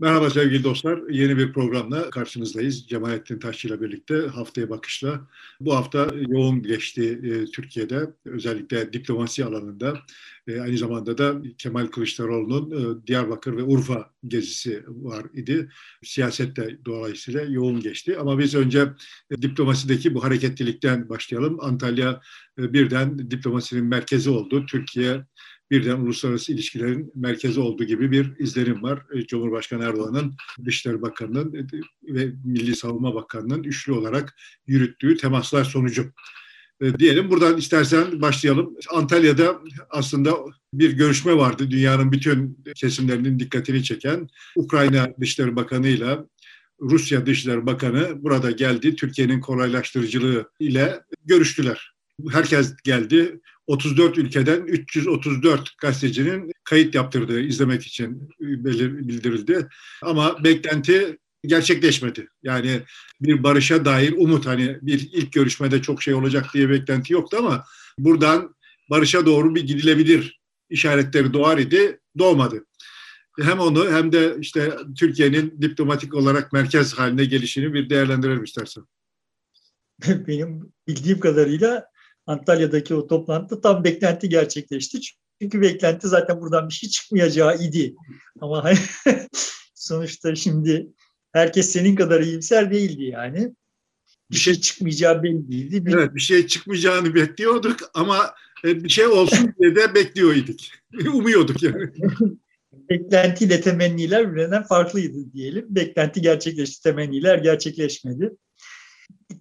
Merhaba sevgili dostlar. Yeni bir programla karşınızdayız. Cemalettin Taşçı ile birlikte haftaya bakışla. Bu hafta yoğun geçti e, Türkiye'de. Özellikle diplomasi alanında. E, aynı zamanda da Kemal Kılıçdaroğlu'nun e, Diyarbakır ve Urfa gezisi var idi. Siyaset de dolayısıyla yoğun geçti. Ama biz önce e, diplomasideki bu hareketlilikten başlayalım. Antalya e, birden diplomasinin merkezi oldu. Türkiye birden uluslararası ilişkilerin merkezi olduğu gibi bir izlenim var. E, Cumhurbaşkanı Erdoğan'ın, Dışişleri Bakanı'nın e, ve Milli Savunma Bakanı'nın üçlü olarak yürüttüğü temaslar sonucu. E, diyelim buradan istersen başlayalım. Antalya'da aslında bir görüşme vardı. Dünyanın bütün kesimlerinin dikkatini çeken Ukrayna Dışişleri Bakanı ile Rusya Dışişleri Bakanı burada geldi. Türkiye'nin kolaylaştırıcılığı ile görüştüler. Herkes geldi. 34 ülkeden 334 gazetecinin kayıt yaptırdığı izlemek için bildirildi. Ama beklenti gerçekleşmedi. Yani bir barışa dair umut hani bir ilk görüşmede çok şey olacak diye beklenti yoktu ama buradan barışa doğru bir gidilebilir işaretleri doğar idi. Doğmadı. Hem onu hem de işte Türkiye'nin diplomatik olarak merkez haline gelişini bir değerlendirelim istersen. Benim bildiğim kadarıyla Antalya'daki o toplantı tam beklenti gerçekleşti. Çünkü beklenti zaten buradan bir şey çıkmayacağı idi. Ama sonuçta şimdi herkes senin kadar iyimser değildi yani. Bir şey çıkmayacağı belli değildi. Bir... Evet bir şey çıkmayacağını bekliyorduk ama e, bir şey olsun diye de bekliyorduk. Umuyorduk yani. Beklentiyle temenniler birbirinden farklıydı diyelim. Beklenti gerçekleşti, temenniler gerçekleşmedi.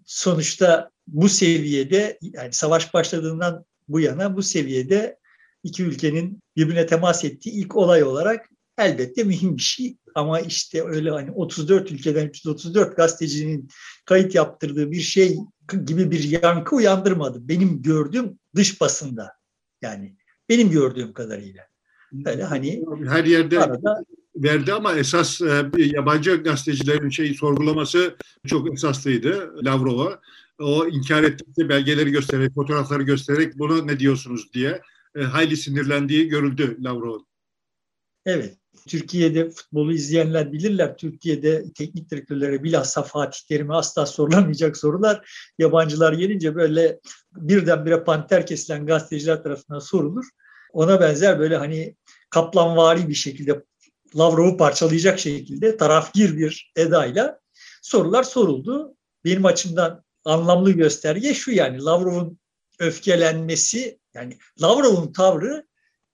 Sonuçta bu seviyede yani savaş başladığından bu yana bu seviyede iki ülkenin birbirine temas ettiği ilk olay olarak elbette mühim bir şey. Ama işte öyle hani 34 ülkeden 334 gazetecinin kayıt yaptırdığı bir şey gibi bir yankı uyandırmadı. Benim gördüğüm dış basında yani benim gördüğüm kadarıyla. Böyle hani her yerde arada, verdi ama esas e, yabancı gazetecilerin şeyi sorgulaması çok esaslıydı Lavrov'a o inkar ettikçe belgeleri göstererek, fotoğrafları göstererek bunu ne diyorsunuz diye e, hayli sinirlendiği görüldü Lavrov'un. Evet. Türkiye'de futbolu izleyenler bilirler. Türkiye'de teknik direktörlere bilhassa Fatih Terim'e asla sorulamayacak sorular yabancılar gelince böyle birdenbire panter kesilen gazeteciler tarafından sorulur. Ona benzer böyle hani kaplanvari bir şekilde Lavrov'u parçalayacak şekilde tarafgir bir edayla sorular soruldu. Benim açımdan anlamlı gösterge şu yani Lavrov'un öfkelenmesi yani Lavrov'un tavrı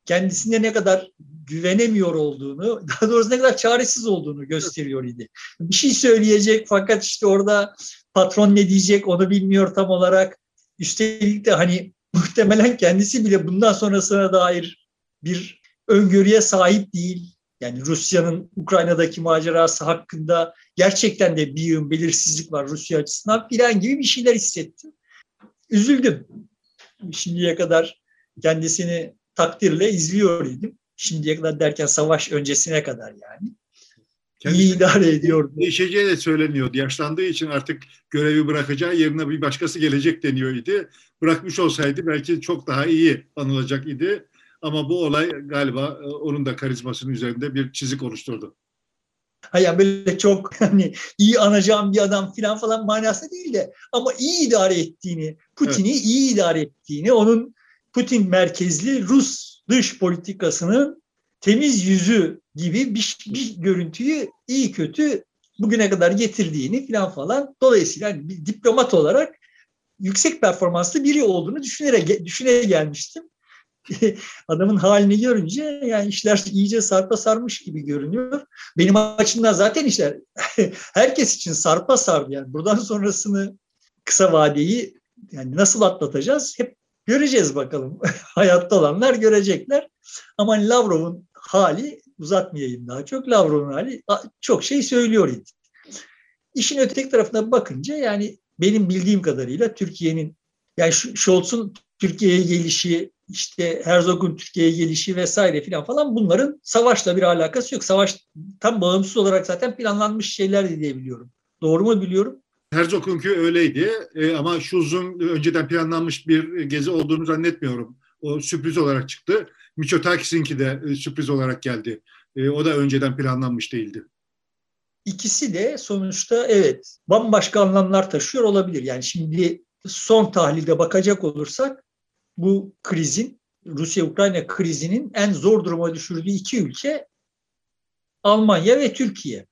kendisine ne kadar güvenemiyor olduğunu, daha doğrusu ne kadar çaresiz olduğunu gösteriyor idi. Bir şey söyleyecek fakat işte orada patron ne diyecek onu bilmiyor tam olarak. Üstelik de hani muhtemelen kendisi bile bundan sonrasına dair bir öngörüye sahip değil. Yani Rusya'nın Ukrayna'daki macerası hakkında gerçekten de bir yığın belirsizlik var Rusya açısından filan gibi bir şeyler hissettim. Üzüldüm. Şimdiye kadar kendisini takdirle izliyor idim. Şimdiye kadar derken savaş öncesine kadar yani. Kendisi İyi idare ediyordu. Değişeceği de söyleniyordu. Yaşlandığı için artık görevi bırakacağı yerine bir başkası gelecek deniyor idi. Bırakmış olsaydı belki çok daha iyi anılacak idi. Ama bu olay galiba e, onun da karizmasının üzerinde bir çizik oluşturdu. Yani böyle çok hani iyi anacağım bir adam falan falan manası değil de ama iyi idare ettiğini, Putin'i evet. iyi idare ettiğini, onun Putin merkezli Rus dış politikasının temiz yüzü gibi bir, bir görüntüyü iyi kötü bugüne kadar getirdiğini falan falan. Dolayısıyla hani bir diplomat olarak yüksek performanslı biri olduğunu düşünerek düşünerek gelmiştim. adamın halini görünce yani işler iyice sarpa sarmış gibi görünüyor. Benim açımdan zaten işler herkes için sarpa sardı yani. Buradan sonrasını kısa vadeyi yani nasıl atlatacağız hep göreceğiz bakalım. Hayatta olanlar görecekler. Ama Lavrov'un hali uzatmayayım daha çok. Lavrov'un hali çok şey söylüyor. İşin öteki tarafına bakınca yani benim bildiğim kadarıyla Türkiye'nin yani Scholz'un Türkiye'ye gelişi, işte Herzog'un Türkiye'ye gelişi vesaire filan falan bunların savaşla bir alakası yok. Savaş tam bağımsız olarak zaten planlanmış şeyler diye biliyorum. Doğru mu biliyorum? Herzog'unki öyleydi e, ama Schulz'un önceden planlanmış bir gezi olduğunu zannetmiyorum. O sürpriz olarak çıktı. Miçotakis'inki de e, sürpriz olarak geldi. E, o da önceden planlanmış değildi. ikisi de sonuçta evet bambaşka anlamlar taşıyor olabilir. Yani şimdi son tahlilde bakacak olursak bu krizin Rusya-Ukrayna krizinin en zor duruma düşürdüğü iki ülke Almanya ve Türkiye.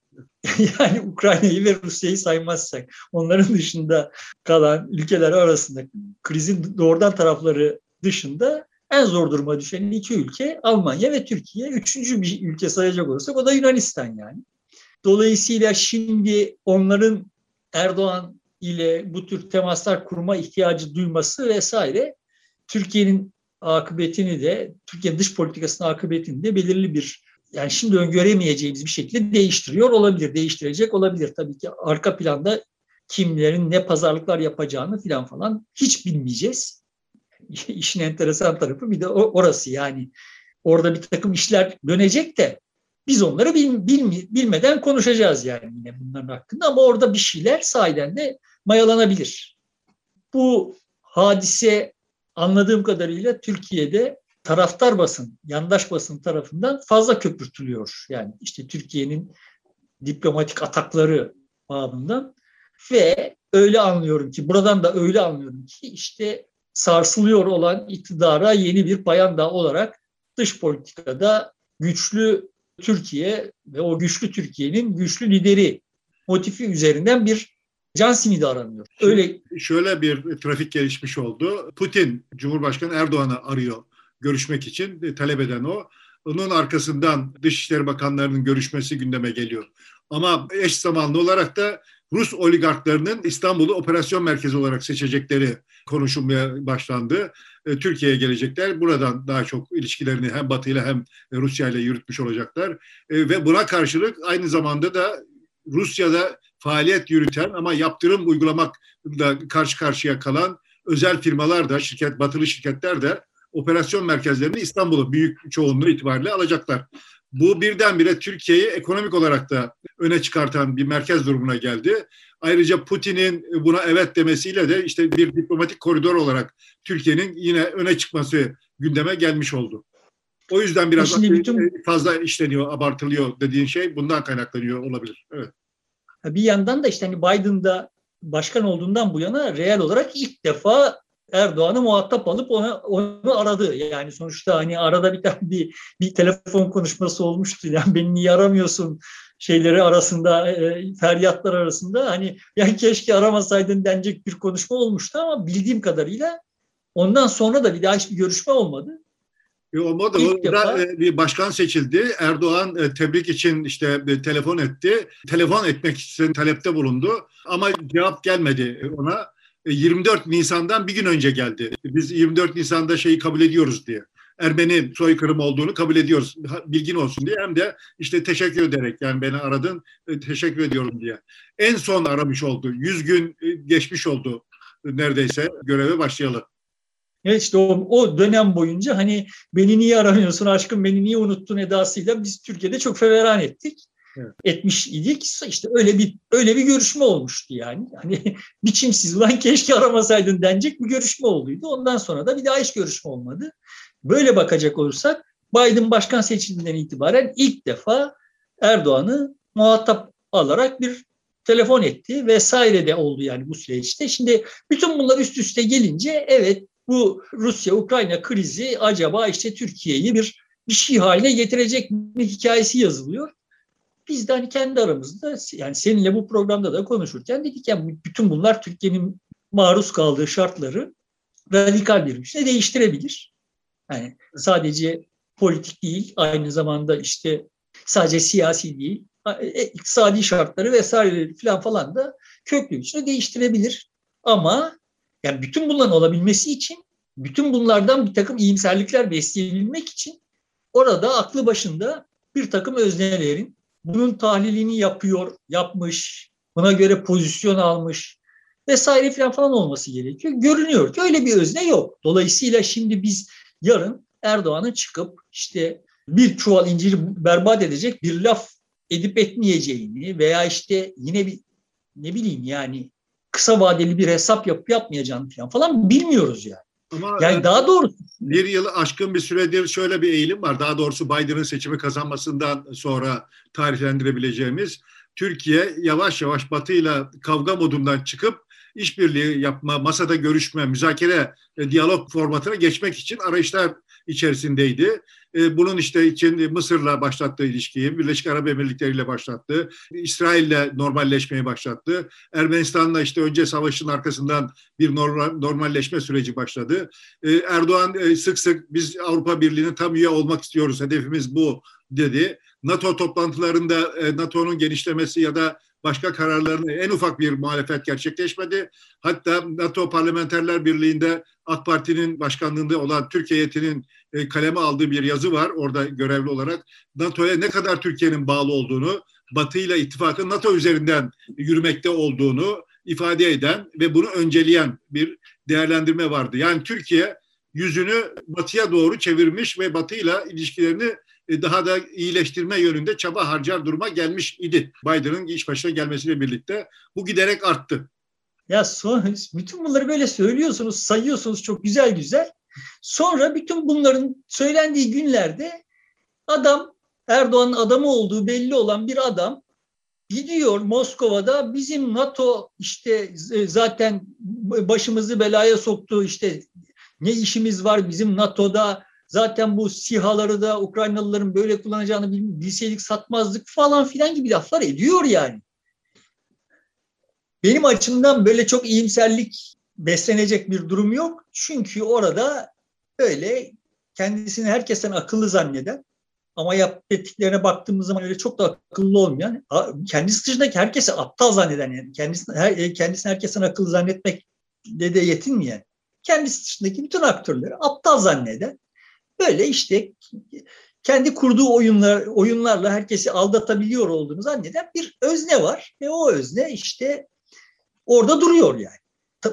yani Ukrayna'yı ve Rusya'yı saymazsak onların dışında kalan ülkeler arasında krizin doğrudan tarafları dışında en zor duruma düşen iki ülke Almanya ve Türkiye. Üçüncü bir ülke sayacak olursak o da Yunanistan yani. Dolayısıyla şimdi onların Erdoğan ile bu tür temaslar kurma ihtiyacı duyması vesaire Türkiye'nin akıbetini de Türkiye dış politikasının akıbetini de belirli bir yani şimdi öngöremeyeceğimiz bir şekilde değiştiriyor olabilir, değiştirecek olabilir. Tabii ki arka planda kimlerin ne pazarlıklar yapacağını filan falan hiç bilmeyeceğiz. İşin enteresan tarafı bir de orası yani. Orada bir takım işler dönecek de biz onları bil, bil, bilmeden konuşacağız yani yine bunların hakkında ama orada bir şeyler sahiden de mayalanabilir. Bu hadise anladığım kadarıyla Türkiye'de taraftar basın, yandaş basın tarafından fazla köpürtülüyor. Yani işte Türkiye'nin diplomatik atakları babından ve öyle anlıyorum ki buradan da öyle anlıyorum ki işte sarsılıyor olan iktidara yeni bir payanda olarak dış politikada güçlü Türkiye ve o güçlü Türkiye'nin güçlü lideri motifi üzerinden bir can simidi aranıyor. Öyle şöyle bir trafik gelişmiş oldu. Putin Cumhurbaşkanı Erdoğan'ı arıyor görüşmek için e, talep eden o. Onun arkasından Dışişleri Bakanlarının görüşmesi gündeme geliyor. Ama eş zamanlı olarak da Rus oligarklarının İstanbul'u operasyon merkezi olarak seçecekleri konuşulmaya başlandı. E, Türkiye'ye gelecekler. Buradan daha çok ilişkilerini hem Batı ile hem Rusya ile yürütmüş olacaklar. E, ve buna karşılık aynı zamanda da Rusya'da faaliyet yürüten ama yaptırım uygulamakla karşı karşıya kalan özel firmalar da, şirket, batılı şirketler de operasyon merkezlerini İstanbul'u büyük çoğunluğu itibariyle alacaklar. Bu birdenbire Türkiye'yi ekonomik olarak da öne çıkartan bir merkez durumuna geldi. Ayrıca Putin'in buna evet demesiyle de işte bir diplomatik koridor olarak Türkiye'nin yine öne çıkması gündeme gelmiş oldu. O yüzden biraz bütün... fazla işleniyor, abartılıyor dediğin şey bundan kaynaklanıyor olabilir. Evet. Bir yandan da işte hani Biden'da başkan olduğundan bu yana reel olarak ilk defa Erdoğan'ı muhatap alıp ona, onu aradı. Yani sonuçta hani arada bir tane bir, bir telefon konuşması olmuştu. Yani beni niye aramıyorsun şeyleri arasında, e, feryatlar arasında. Hani yani keşke aramasaydın denecek bir konuşma olmuştu ama bildiğim kadarıyla ondan sonra da bir daha hiçbir görüşme olmadı. E, olmadı. İlk defa... E, bir başkan seçildi. Erdoğan e, tebrik için işte telefon etti. Telefon etmek için talepte bulundu. Ama cevap gelmedi ona. 24 Nisan'dan bir gün önce geldi. Biz 24 Nisan'da şeyi kabul ediyoruz diye. Ermeni soykırım olduğunu kabul ediyoruz. Bilgin olsun diye hem de işte teşekkür ederek yani beni aradın teşekkür ediyorum diye. En son aramış oldu. 100 gün geçmiş oldu neredeyse göreve başlayalım. Evet işte o, o dönem boyunca hani beni niye aramıyorsun aşkım beni niye unuttun edasıyla biz Türkiye'de çok feveran ettik. Evet. etmiş idik. İşte öyle bir öyle bir görüşme olmuştu yani. Hani biçimsiz ulan keşke aramasaydın denecek bir görüşme olduydu. Ondan sonra da bir daha hiç görüşme olmadı. Böyle bakacak olursak Biden başkan seçildiğinden itibaren ilk defa Erdoğan'ı muhatap alarak bir telefon etti vesaire de oldu yani bu süreçte. Şimdi bütün bunlar üst üste gelince evet bu Rusya-Ukrayna krizi acaba işte Türkiye'yi bir bir şey haline getirecek mi hikayesi yazılıyor. Biz de hani kendi aramızda yani seninle bu programda da konuşurken dedik ya bütün bunlar Türkiye'nin maruz kaldığı şartları radikal bir biçimde değiştirebilir. Yani sadece politik değil, aynı zamanda işte sadece siyasi değil, e, iktisadi şartları vesaire falan falan da köklü biçimde değiştirebilir. Ama yani bütün bunların olabilmesi için, bütün bunlardan bir takım iyimserlikler besleyebilmek için orada aklı başında bir takım öznelerin bunun tahlilini yapıyor, yapmış, buna göre pozisyon almış vesaire falan falan olması gerekiyor. Görünüyor ki öyle bir özne yok. Dolayısıyla şimdi biz yarın Erdoğan'ın çıkıp işte bir çuval inciri berbat edecek bir laf edip etmeyeceğini veya işte yine bir ne bileyim yani kısa vadeli bir hesap yapıp yapmayacağını falan falan bilmiyoruz yani. Ama yani e, daha doğrusu bir yıl aşkın bir süredir şöyle bir eğilim var. Daha doğrusu Biden'ın seçimi kazanmasından sonra tarihlendirebileceğimiz. Türkiye yavaş yavaş Batı ile kavga modundan çıkıp işbirliği yapma, masada görüşme, müzakere, e, diyalog formatına geçmek için arayışlar içerisindeydi. E, bunun işte için Mısır'la başlattığı ilişkiyi, Birleşik Arap Emirlikleri ile başlattı, İsrail'le normalleşmeyi başlattı, Ermenistan'la işte önce savaşın arkasından bir normalleşme süreci başladı. E, Erdoğan e, sık sık biz Avrupa Birliği'ne tam üye olmak istiyoruz, hedefimiz bu dedi. NATO toplantılarında NATO'nun genişlemesi ya da başka kararlarına en ufak bir muhalefet gerçekleşmedi. Hatta NATO Parlamenterler Birliği'nde AK Parti'nin başkanlığında olan Türkiye heyetinin e, kaleme aldığı bir yazı var orada görevli olarak. NATO'ya ne kadar Türkiye'nin bağlı olduğunu, Batı ile ittifakın NATO üzerinden yürümekte olduğunu ifade eden ve bunu önceleyen bir değerlendirme vardı. Yani Türkiye yüzünü batıya doğru çevirmiş ve batıyla ilişkilerini daha da iyileştirme yönünde çaba harcar duruma gelmiş idi. Biden'ın iş başına gelmesiyle birlikte bu giderek arttı. Ya son, bütün bunları böyle söylüyorsunuz, sayıyorsunuz çok güzel güzel. Sonra bütün bunların söylendiği günlerde adam Erdoğan'ın adamı olduğu belli olan bir adam gidiyor Moskova'da bizim NATO işte e, zaten başımızı belaya soktu işte ne işimiz var bizim NATO'da zaten bu sihaları da Ukraynalıların böyle kullanacağını bilseydik satmazdık falan filan gibi laflar ediyor yani. Benim açımdan böyle çok iyimserlik beslenecek bir durum yok. Çünkü orada böyle kendisini herkesten akıllı zanneden ama yaptıklarına baktığımız zaman öyle çok da akıllı olmayan, kendisi dışındaki herkesi aptal zanneden yani kendisini, her, e, kendisini herkesten akıllı zannetmek de, de yetinmeyen, kendisi dışındaki bütün aktörleri aptal zanneden, böyle işte kendi kurduğu oyunlar oyunlarla herkesi aldatabiliyor olduğunu zanneden bir özne var ve o özne işte orada duruyor yani.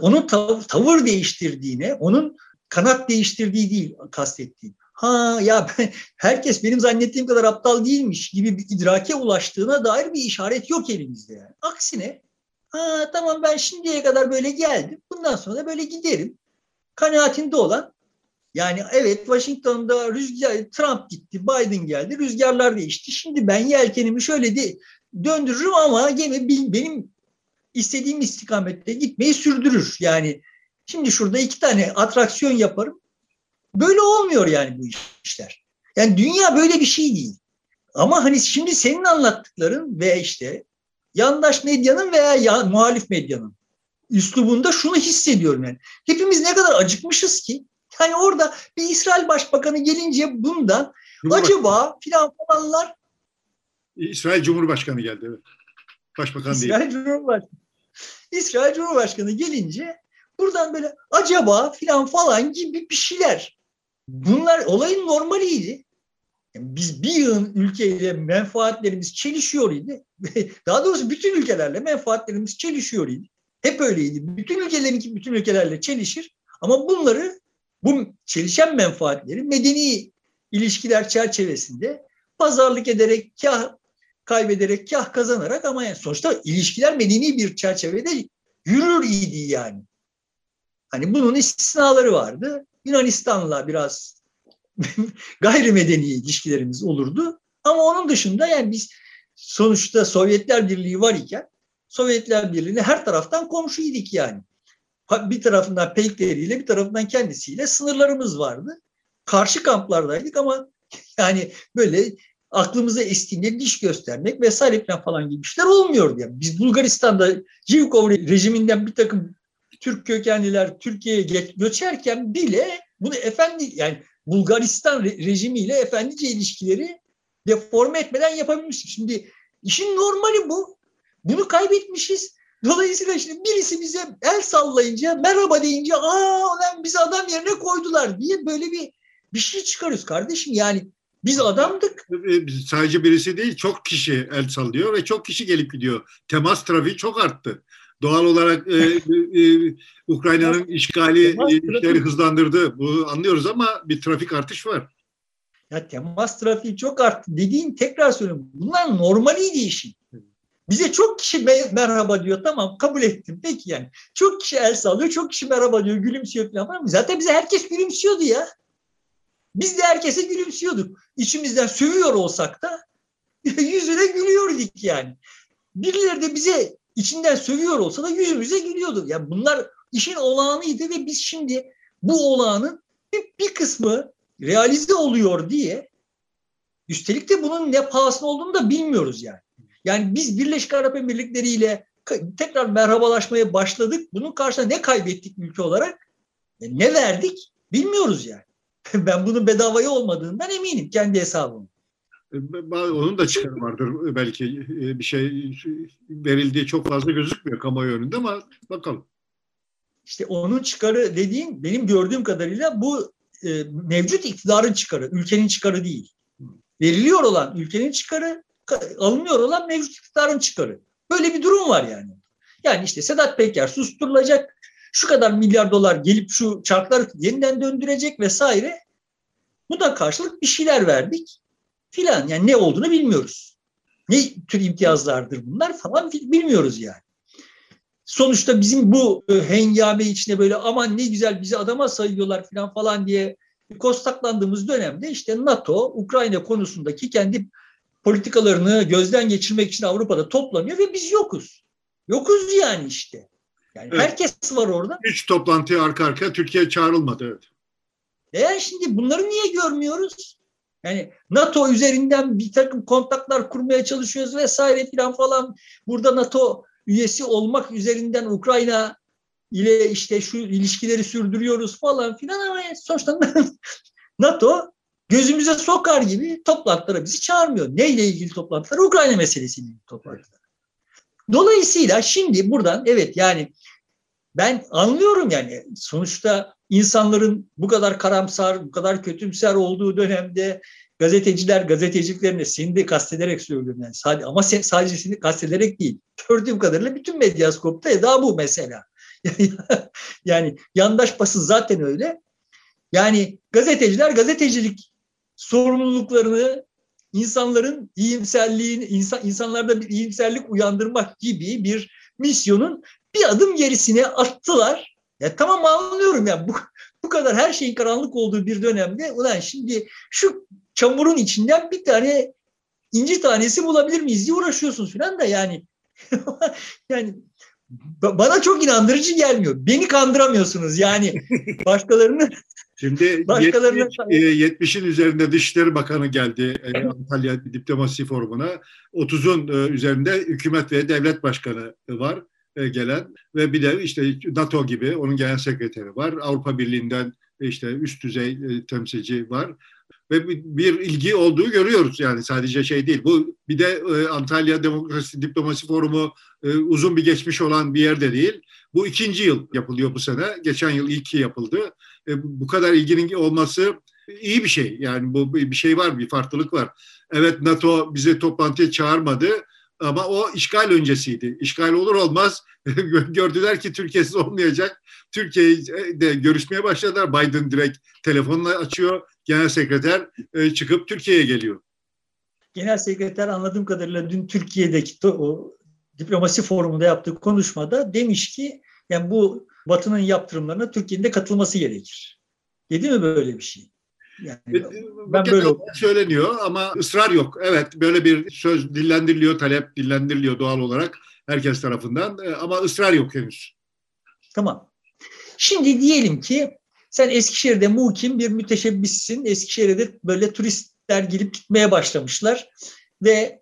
Onun tav- tavır değiştirdiğine, onun kanat değiştirdiği değil kastettiğim. Ha ya ben, herkes benim zannettiğim kadar aptal değilmiş gibi bir idrake ulaştığına dair bir işaret yok elimizde yani. Aksine ha tamam ben şimdiye kadar böyle geldim. Bundan sonra da böyle giderim. Kanaatinde olan yani evet Washington'da rüzgar Trump gitti, Biden geldi, rüzgarlar değişti. Şimdi ben yelkenimi şöyle de döndürürüm ama gemi benim istediğim istikamette gitmeyi sürdürür. Yani şimdi şurada iki tane atraksiyon yaparım. Böyle olmuyor yani bu işler. Yani dünya böyle bir şey değil. Ama hani şimdi senin anlattıkların ve işte yandaş medyanın veya ya, muhalif medyanın üslubunda şunu hissediyorum yani. Hepimiz ne kadar acıkmışız ki yani orada bir İsrail Başbakanı gelince bundan acaba filan falanlar İsrail Cumhurbaşkanı geldi evet. Başbakan İsrail değil. Cumhurbaşkanı. İsrail Cumhurbaşkanı gelince buradan böyle acaba filan falan gibi bir şeyler. Bunlar olayın normaliydi. Yani biz bir yığın ülkeyle menfaatlerimiz çelişiyor idi. Daha doğrusu bütün ülkelerle menfaatlerimiz çelişiyor idi. Hep öyleydi. Bütün ülkelerin bütün ülkelerle çelişir. Ama bunları bu çelişen menfaatleri medeni ilişkiler çerçevesinde pazarlık ederek kah kaybederek kah kazanarak ama yani sonuçta ilişkiler medeni bir çerçevede yürür idi yani. Hani bunun istisnaları vardı. Yunanistan'la biraz gayrimedeni ilişkilerimiz olurdu. Ama onun dışında yani biz sonuçta Sovyetler Birliği var iken Sovyetler Birliği'ne her taraftan komşuyduk yani. Bir tarafından peykleriyle bir tarafından kendisiyle sınırlarımız vardı. Karşı kamplardaydık ama yani böyle aklımıza estiğinde diş göstermek vesaire falan gibi işler olmuyordu. Yani biz Bulgaristan'da Zhivkov rejiminden bir takım Türk kökenliler Türkiye'ye göçerken bile bunu efendi yani Bulgaristan rejimiyle efendice ilişkileri deforme etmeden yapabilmiştik. Şimdi işin normali bu. Bunu kaybetmişiz. Dolayısıyla şimdi birisi bize el sallayınca merhaba deyince aa lan bizi adam yerine koydular diye böyle bir bir şey çıkarıyoruz kardeşim. Yani biz adamdık. Sadece birisi değil çok kişi el sallıyor ve çok kişi gelip gidiyor. Temas trafiği çok arttı. Doğal olarak e, e, Ukrayna'nın işgali işleri hızlandırdı. Bu anlıyoruz ama bir trafik artış var. Ya temas trafiği çok arttı. Dediğin tekrar söylüyorum. Bunlar normaliydi işin. Bize çok kişi merhaba diyor. Tamam kabul ettim. Peki yani. Çok kişi el sallıyor. Çok kişi merhaba diyor. Gülümsüyor falan. Zaten bize herkes gülümsüyordu ya. Biz de herkese gülümsüyorduk. İçimizden sövüyor olsak da yüzüne gülüyorduk yani. birileri de bize içinden sövüyor olsa da yüzümüze gülüyordu. Yani bunlar işin olağanıydı ve biz şimdi bu olağanın bir, bir kısmı realize oluyor diye üstelik de bunun ne pahasına olduğunu da bilmiyoruz yani. Yani biz Birleşik Arap Emirlikleri ile tekrar merhabalaşmaya başladık. Bunun karşısında ne kaybettik ülke olarak? E, ne verdik? Bilmiyoruz yani. ben bunun bedavaya olmadığından eminim kendi hesabım. E, onun da çıkarı vardır belki e, bir şey verildiği çok fazla gözükmüyor kamuoyu önünde ama bakalım. İşte onun çıkarı dediğin benim gördüğüm kadarıyla bu mevcut iktidarın çıkarı, ülkenin çıkarı değil. Veriliyor olan ülkenin çıkarı, alınıyor olan mevcut iktidarın çıkarı. Böyle bir durum var yani. Yani işte Sedat Peker susturulacak, şu kadar milyar dolar gelip şu çarkları yeniden döndürecek vesaire. Bu da karşılık bir şeyler verdik filan. Yani ne olduğunu bilmiyoruz. Ne tür imtiyazlardır bunlar falan bilmiyoruz yani. Sonuçta bizim bu e, hengame içine böyle aman ne güzel bizi adama sayıyorlar filan falan diye kostaklandığımız dönemde işte NATO Ukrayna konusundaki kendi politikalarını gözden geçirmek için Avrupa'da toplanıyor ve biz yokuz. Yokuz yani işte. Yani evet. herkes var orada. Üç toplantıya arka arkaya Türkiye çağrılmadı. Evet. Eğer şimdi bunları niye görmüyoruz? Yani NATO üzerinden bir takım kontaklar kurmaya çalışıyoruz vesaire filan falan. Burada NATO üyesi olmak üzerinden Ukrayna ile işte şu ilişkileri sürdürüyoruz falan filan ama sonuçta NATO gözümüze sokar gibi toplantılara bizi çağırmıyor. Neyle ilgili toplantılar? Ukrayna meselesiyle ilgili toplantılar. Dolayısıyla şimdi buradan evet yani ben anlıyorum yani sonuçta insanların bu kadar karamsar, bu kadar kötümser olduğu dönemde gazeteciler gazeteciliklerini seni de kastederek söylüyorum yani sadece, ama sadece seni kastederek değil. Gördüğüm kadarıyla bütün medyaskopta eda bu mesela. yani yandaş basın zaten öyle. Yani gazeteciler gazetecilik sorumluluklarını insanların iyimserliğini, insan, insanlarda bir iyimserlik uyandırmak gibi bir misyonun bir adım gerisine attılar. Ya tamam anlıyorum ya bu, bu kadar her şeyin karanlık olduğu bir dönemde ulan şimdi şu çamurun içinden bir tane inci tanesi bulabilir miyiz diye uğraşıyorsunuz falan da yani yani bana çok inandırıcı gelmiyor. Beni kandıramıyorsunuz yani başkalarını Şimdi başkalarına 70'in e, üzerinde Dışişleri Bakanı geldi e, Antalya Diplomasi Forumu'na. 30'un e, üzerinde hükümet ve devlet başkanı var gelen ve bir de işte NATO gibi onun genel sekreteri var. Avrupa Birliği'nden işte üst düzey temsilci var ve bir ilgi olduğu görüyoruz yani sadece şey değil. Bu bir de Antalya Demokrasi Diplomasi Forumu uzun bir geçmiş olan bir yerde değil. Bu ikinci yıl yapılıyor bu sene. Geçen yıl ilki yapıldı. E, bu kadar ilginin olması iyi bir şey. Yani bu bir şey var, bir farklılık var. Evet NATO bizi toplantıya çağırmadı ama o işgal öncesiydi. İşgal olur olmaz gördüler ki Türkiye'siz olmayacak. Türkiye'de görüşmeye başladılar. Biden direkt telefonla açıyor genel sekreter e, çıkıp Türkiye'ye geliyor. Genel sekreter anladığım kadarıyla dün Türkiye'deki o diplomasi forumunda yaptığı konuşmada demiş ki yani bu Batı'nın yaptırımlarına Türkiye'nin de katılması gerekir. Dedi mi böyle bir şey? Yani ben böyle söyleniyor ama ısrar yok. Evet böyle bir söz dillendiriliyor, talep dillendiriliyor doğal olarak herkes tarafından e, ama ısrar yok henüz. Tamam. Şimdi diyelim ki sen Eskişehir'de mukim bir müteşebbissin. Eskişehir'de böyle turistler gelip gitmeye başlamışlar ve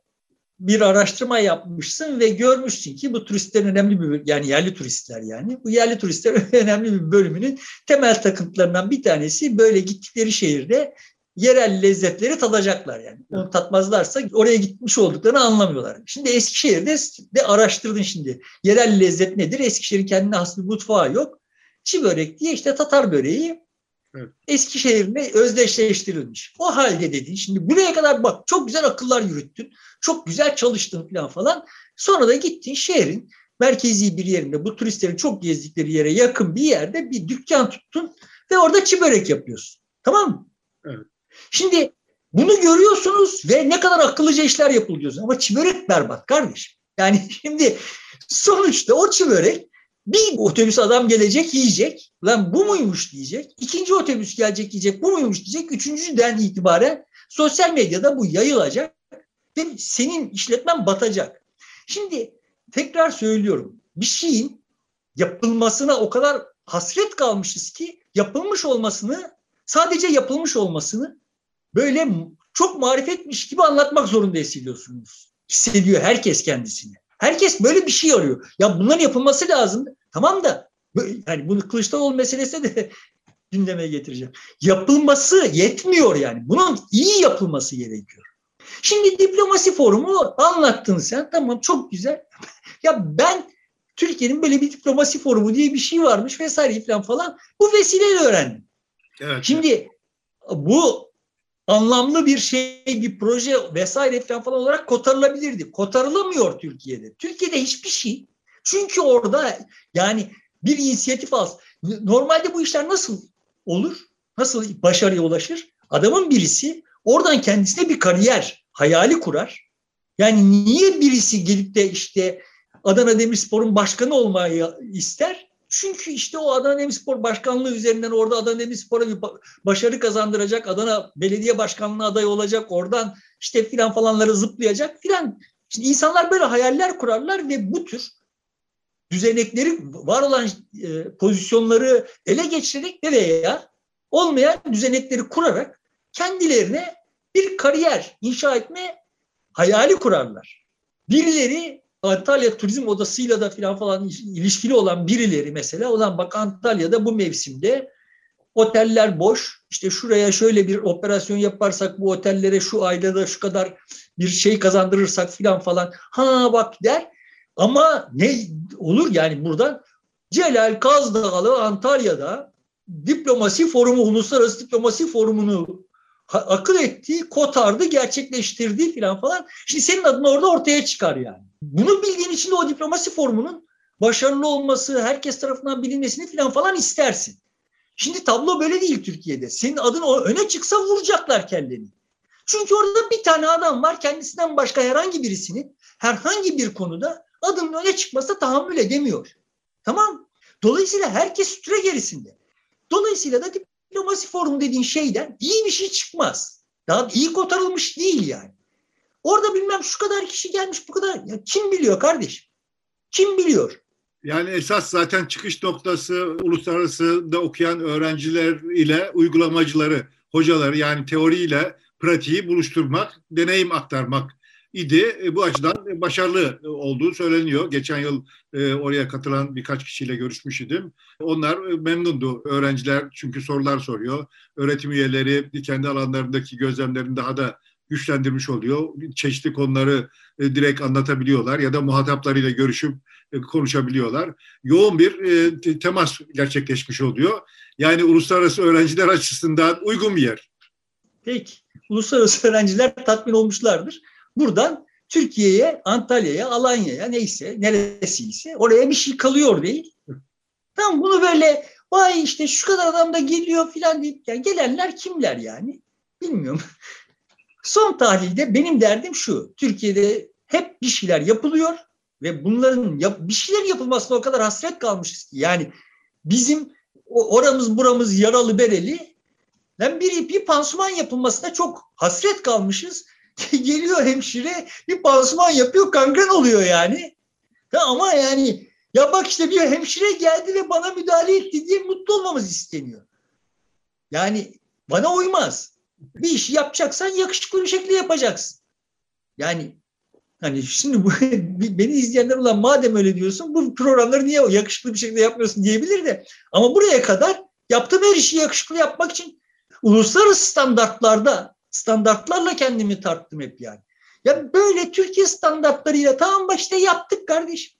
bir araştırma yapmışsın ve görmüşsün ki bu turistlerin önemli bir yani yerli turistler yani bu yerli turistler önemli bir bölümünün temel takıntılarından bir tanesi böyle gittikleri şehirde yerel lezzetleri tadacaklar yani. Onu tatmazlarsa oraya gitmiş olduklarını anlamıyorlar. Şimdi Eskişehir'de de araştırdın şimdi. Yerel lezzet nedir? Eskişehir'in kendine has bir mutfağı yok. Çi börek diye işte Tatar böreği evet. Eskişehir'le özdeşleştirilmiş. O halde dedin şimdi buraya kadar bak çok güzel akıllar yürüttün. Çok güzel çalıştın falan falan. Sonra da gittin şehrin merkezi bir yerinde bu turistlerin çok gezdikleri yere yakın bir yerde bir dükkan tuttun ve orada çi börek yapıyorsun. Tamam mı? Evet. Şimdi bunu görüyorsunuz ve ne kadar akıllıca işler yapılıyor. Ama çi börek berbat kardeşim. Yani şimdi sonuçta o çi börek bir otobüs adam gelecek yiyecek. Lan bu muymuş diyecek. İkinci otobüs gelecek yiyecek. Bu muymuş diyecek. Üçüncüden itibaren sosyal medyada bu yayılacak ve senin işletmen batacak. Şimdi tekrar söylüyorum. Bir şeyin yapılmasına o kadar hasret kalmışız ki yapılmış olmasını sadece yapılmış olmasını böyle çok marifetmiş gibi anlatmak zorunda hissediyorsunuz. Hissediyor herkes kendisini. Herkes böyle bir şey arıyor. Ya bunların yapılması lazım. Tamam da yani bunu Kılıçdaroğlu meselesi de gündeme getireceğim. Yapılması yetmiyor yani. Bunun iyi yapılması gerekiyor. Şimdi diplomasi forumu anlattın sen. Tamam çok güzel. ya ben Türkiye'nin böyle bir diplomasi forumu diye bir şey varmış vesaire falan falan. Bu vesileyle öğrendim. Evet. Şimdi bu anlamlı bir şey, bir proje vesaire falan falan olarak kotarılabilirdi. Kotarılamıyor Türkiye'de. Türkiye'de hiçbir şey. Çünkü orada yani bir inisiyatif al. Normalde bu işler nasıl olur? Nasıl başarıya ulaşır? Adamın birisi oradan kendisine bir kariyer hayali kurar. Yani niye birisi gelip de işte Adana Demirspor'un başkanı olmayı ister? Çünkü işte o Adana Demirspor başkanlığı üzerinden orada Adana Demirspor'a bir başarı kazandıracak. Adana belediye başkanlığı adayı olacak. Oradan işte filan falanları zıplayacak filan. Şimdi insanlar böyle hayaller kurarlar ve bu tür düzenekleri var olan e, pozisyonları ele geçirerek veya olmayan düzenekleri kurarak kendilerine bir kariyer inşa etme hayali kurarlar. Birileri Antalya Turizm Odası'yla da filan falan ilişkili olan birileri mesela olan bak Antalya'da bu mevsimde oteller boş. İşte şuraya şöyle bir operasyon yaparsak bu otellere şu ayda da şu kadar bir şey kazandırırsak filan falan. Ha bak der. Ama ne olur yani buradan Celal Kazdağlı Antalya'da diplomasi forumu, uluslararası diplomasi forumunu akıl etti, kotardı, gerçekleştirdi filan falan. Şimdi senin adın orada ortaya çıkar yani. Bunu bildiğin için de o diplomasi formunun başarılı olması, herkes tarafından bilinmesini filan falan istersin. Şimdi tablo böyle değil Türkiye'de. Senin adın öne çıksa vuracaklar kendini. Çünkü orada bir tane adam var kendisinden başka herhangi birisinin herhangi bir konuda adının öne çıkmasına tahammül edemiyor. Tamam. Dolayısıyla herkes sütre gerisinde. Dolayısıyla da diplomasi forum dediğin şeyden iyi bir şey çıkmaz. Daha iyi kotarılmış değil yani. Orada bilmem şu kadar kişi gelmiş bu kadar. Ya kim biliyor kardeşim? Kim biliyor? Yani esas zaten çıkış noktası uluslararası da okuyan öğrenciler ile uygulamacıları, hocaları yani teoriyle pratiği buluşturmak, deneyim aktarmak idi. E, bu açıdan başarılı olduğu söyleniyor. Geçen yıl e, oraya katılan birkaç kişiyle görüşmüş idim. Onlar e, memnundu. Öğrenciler çünkü sorular soruyor. Öğretim üyeleri kendi alanlarındaki gözlemlerini daha da güçlendirmiş oluyor. Çeşitli konuları e, direkt anlatabiliyorlar ya da muhataplarıyla görüşüp e, konuşabiliyorlar. Yoğun bir e, temas gerçekleşmiş oluyor. Yani uluslararası öğrenciler açısından uygun bir yer. Peki. Uluslararası öğrenciler tatmin olmuşlardır. Buradan Türkiye'ye, Antalya'ya, Alanya'ya neyse neresiyse oraya bir şey kalıyor değil. Tam bunu böyle vay işte şu kadar adam da geliyor filan deyip yani gelenler kimler yani? Bilmiyorum. Son tahlilde benim derdim şu. Türkiye'de hep bir şeyler yapılıyor ve bunların yap, bir şeyler yapılmasına o kadar hasret kalmışız ki. Yani bizim oramız buramız yaralı bereli ben bir, bir pansuman yapılmasına çok hasret kalmışız. Geliyor hemşire bir pansuman yapıyor kangren oluyor yani. Ya ama yani ya bak işte bir hemşire geldi ve bana müdahale etti diye mutlu olmamız isteniyor. Yani bana uymaz bir işi yapacaksan yakışıklı bir şekilde yapacaksın. Yani hani şimdi bu, beni izleyenler olan madem öyle diyorsun bu programları niye yakışıklı bir şekilde yapmıyorsun diyebilir de ama buraya kadar yaptığım her işi yakışıklı yapmak için uluslararası standartlarda standartlarla kendimi tarttım hep yani. Ya böyle Türkiye standartlarıyla tamam başta yaptık kardeşim.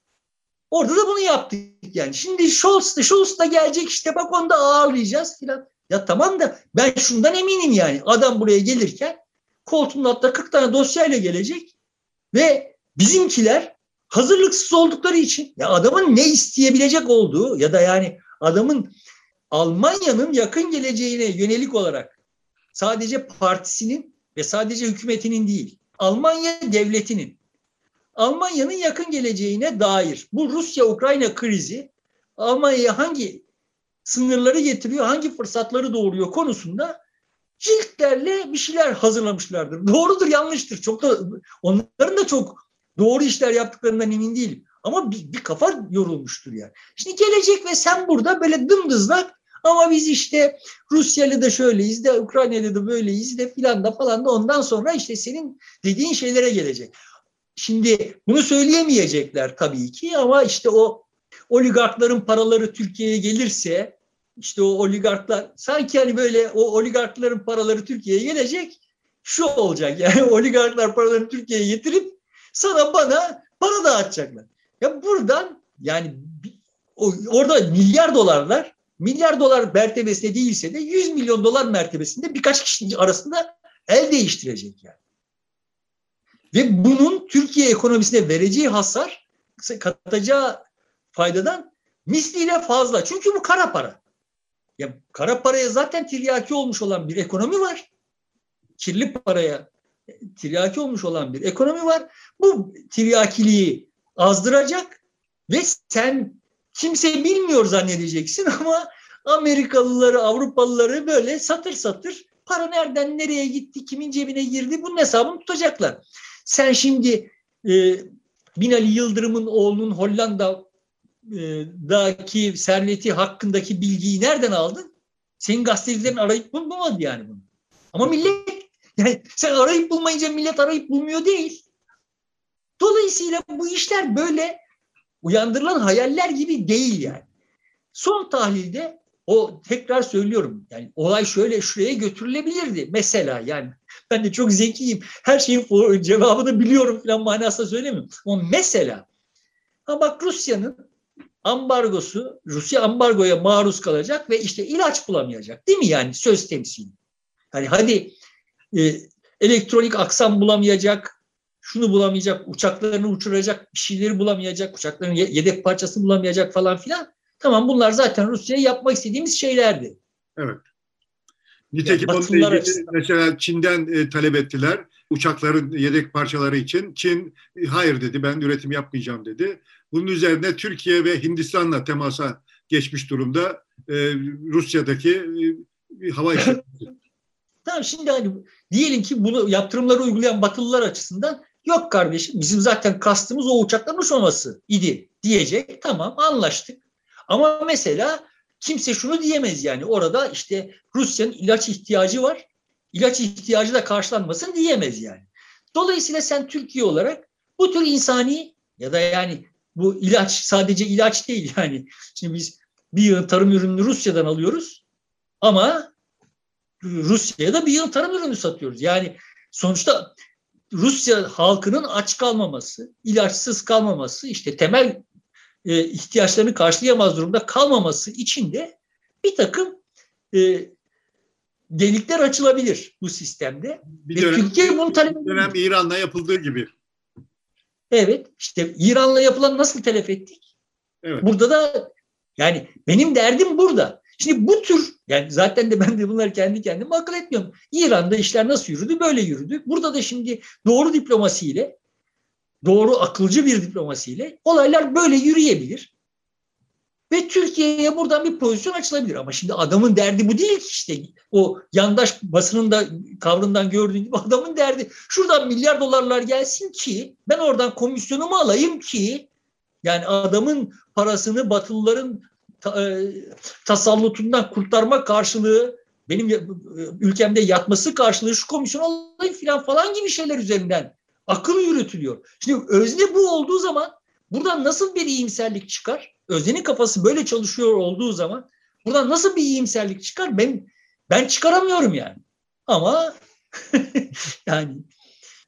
Orada da bunu yaptık yani. Şimdi Scholz da, Scholz da gelecek işte bak onu da ağırlayacağız filan. Ya tamam da ben şundan eminim yani. Adam buraya gelirken koltuğun altında 40 tane dosyayla gelecek ve bizimkiler hazırlıksız oldukları için ya adamın ne isteyebilecek olduğu ya da yani adamın Almanya'nın yakın geleceğine yönelik olarak sadece partisinin ve sadece hükümetinin değil, Almanya devletinin, Almanya'nın yakın geleceğine dair bu Rusya-Ukrayna krizi Almanya'ya hangi sınırları getiriyor, hangi fırsatları doğuruyor konusunda ciltlerle bir şeyler hazırlamışlardır. Doğrudur, yanlıştır. Çok da onların da çok Doğru işler yaptıklarından emin değilim. Ama bir, bir kafa yorulmuştur yani. Şimdi gelecek ve sen burada böyle dımdızlak ama biz işte Rusyalı da şöyleyiz de Ukraynalı da böyleyiz de filan da falan da ondan sonra işte senin dediğin şeylere gelecek. Şimdi bunu söyleyemeyecekler tabii ki ama işte o oligarkların paraları Türkiye'ye gelirse işte o oligarklar sanki hani böyle o oligarkların paraları Türkiye'ye gelecek şu olacak yani oligarklar paralarını Türkiye'ye getirip sana bana para dağıtacaklar. Ya buradan yani orada milyar dolarlar milyar dolar mertebesinde değilse de 100 milyon dolar mertebesinde birkaç kişi arasında el değiştirecek yani. Ve bunun Türkiye ekonomisine vereceği hasar katacağı faydadan misliyle fazla. Çünkü bu kara para. Ya kara paraya zaten tiryaki olmuş olan bir ekonomi var. Kirli paraya tiryaki olmuş olan bir ekonomi var. Bu tiryakiliği azdıracak ve sen kimse bilmiyor zannedeceksin ama Amerikalıları, Avrupalıları böyle satır satır para nereden nereye gitti, kimin cebine girdi bunun hesabını tutacaklar. Sen şimdi e, Binali Yıldırım'ın oğlunun Hollanda'daki serveti hakkındaki bilgiyi nereden aldın? Senin gazetecilerin arayıp bulmadı yani bunu. Ama millet yani sen arayıp bulmayınca millet arayıp bulmuyor değil. Dolayısıyla bu işler böyle uyandırılan hayaller gibi değil yani. Son tahlilde o tekrar söylüyorum yani olay şöyle şuraya götürülebilirdi. Mesela yani ben de çok zekiyim. Her şeyin cevabını biliyorum falan manasında söylemiyorum. Ama mesela ha bak Rusya'nın ambargosu, Rusya ambargoya maruz kalacak ve işte ilaç bulamayacak. Değil mi yani söz temsili? Yani hadi e, elektronik aksam bulamayacak, şunu bulamayacak, uçaklarını uçuracak, bir şeyleri bulamayacak, uçakların yedek parçası bulamayacak falan filan. Tamam bunlar zaten Rusya'ya yapmak istediğimiz şeylerdi. Evet. Nitekim yani onunla ilgili mesela Çin'den e, talep ettiler uçakların yedek parçaları için. Çin e, hayır dedi ben üretim yapmayacağım dedi. Bunun üzerine Türkiye ve Hindistan'la temasa geçmiş durumda e, Rusya'daki e, hava işletmesi. tamam şimdi hani diyelim ki bunu yaptırımları uygulayan Batılılar açısından yok kardeşim bizim zaten kastımız o uçakların uçmaması idi diyecek. Tamam anlaştık. Ama mesela kimse şunu diyemez yani orada işte Rusya'nın ilaç ihtiyacı var. İlaç ihtiyacı da karşılanmasın diyemez yani. Dolayısıyla sen Türkiye olarak bu tür insani ya da yani bu ilaç sadece ilaç değil yani. Şimdi biz bir yıl tarım ürününü Rusya'dan alıyoruz ama Rusya'ya da bir yıl tarım ürünü satıyoruz. Yani sonuçta Rusya halkının aç kalmaması, ilaçsız kalmaması, işte temel e, ihtiyaçlarını karşılayamaz durumda kalmaması için de bir takım e, delikler açılabilir bu sistemde. Bir dönem, Türkiye bunu talep bir dönem İran'la yapıldığı gibi. Evet işte İran'la yapılan nasıl telef ettik? Evet. Burada da yani benim derdim burada. Şimdi bu tür yani zaten de ben de bunları kendi kendime akıl etmiyorum. İran'da işler nasıl yürüdü? Böyle yürüdü. Burada da şimdi doğru diplomasiyle doğru akılcı bir diplomasiyle olaylar böyle yürüyebilir. Ve Türkiye'ye buradan bir pozisyon açılabilir. Ama şimdi adamın derdi bu değil ki işte. O yandaş basının da tavrından gördüğün gibi adamın derdi şuradan milyar dolarlar gelsin ki ben oradan komisyonumu alayım ki yani adamın parasını Batılıların e, tasallutundan kurtarma karşılığı benim e, ülkemde yatması karşılığı şu komisyon alayım filan falan gibi şeyler üzerinden akıl yürütülüyor. Şimdi özne bu olduğu zaman buradan nasıl bir iyimserlik çıkar? Öznenin kafası böyle çalışıyor olduğu zaman buradan nasıl bir iyimserlik çıkar? Ben ben çıkaramıyorum yani. Ama yani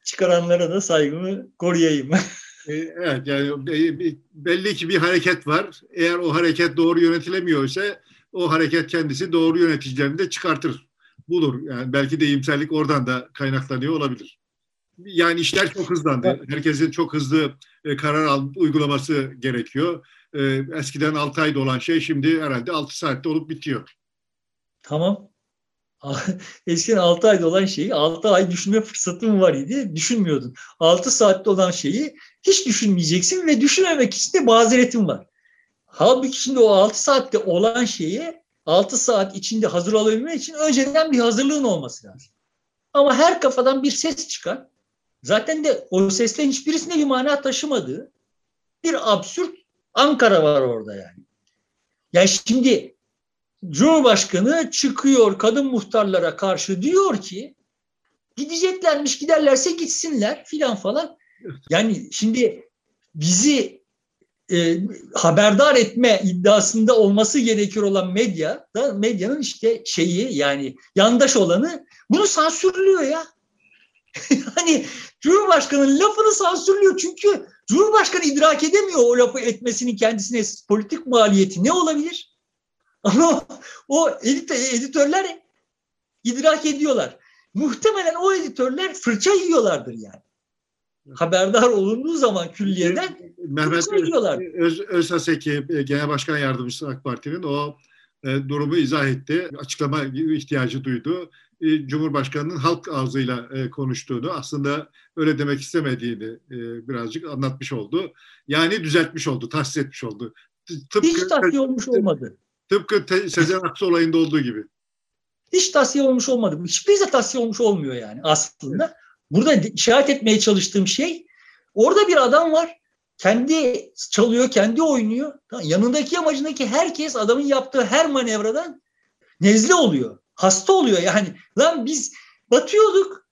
çıkaranlara da saygımı koruyayım. E, evet yani belli ki bir hareket var. Eğer o hareket doğru yönetilemiyorsa o hareket kendisi doğru yöneticilerini de çıkartır. Bulur. Yani belki de iyimserlik oradan da kaynaklanıyor olabilir yani işler çok hızlandı. Herkesin çok hızlı e, karar alıp uygulaması gerekiyor. E, eskiden 6 ayda olan şey şimdi herhalde 6 saatte olup bitiyor. Tamam. Eskiden 6 ayda olan şeyi 6 ay düşünme fırsatım var idi. Düşünmüyordun. 6 saatte olan şeyi hiç düşünmeyeceksin ve düşünmemek için de mazeretin var. Halbuki şimdi o 6 saatte olan şeyi 6 saat içinde hazır olabilmek için önceden bir hazırlığın olması lazım. Ama her kafadan bir ses çıkar zaten de o seslerin hiçbirisinde bir mana taşımadığı bir absürt Ankara var orada yani. Yani şimdi Cumhurbaşkanı çıkıyor kadın muhtarlara karşı diyor ki gideceklermiş giderlerse gitsinler filan falan. Yani şimdi bizi e, haberdar etme iddiasında olması gerekir olan medya da medyanın işte şeyi yani yandaş olanı bunu sansürlüyor ya. hani Cumhurbaşkanı'nın lafını sansürlüyor çünkü Cumhurbaşkanı idrak edemiyor o lafı etmesinin kendisine politik maliyeti ne olabilir? Ama o edit editörler idrak ediyorlar. Muhtemelen o editörler fırça yiyorlardır yani. Haberdar olunduğu zaman külliyeden Mehmet Öz, Özhaseki Genel Başkan Yardımcısı AK Parti'nin o e, durumu izah etti. Açıklama ihtiyacı duydu. E, Cumhurbaşkanı'nın halk ağzıyla e, konuştuğunu aslında öyle demek istemediğini e, birazcık anlatmış oldu. Yani düzeltmiş oldu, tahsis etmiş oldu. Tıpkı, Hiç tahsiye olmuş olmadı. Tıpkı te, Sezen Aksu olayında olduğu gibi. Hiç tahsiye olmuş olmadı. Hiçbir de tahsiye olmuş olmuyor yani aslında. Burada işaret etmeye çalıştığım şey orada bir adam var. Kendi çalıyor, kendi oynuyor. Yanındaki amacındaki herkes adamın yaptığı her manevradan nezle oluyor hasta oluyor yani. Lan biz batıyorduk,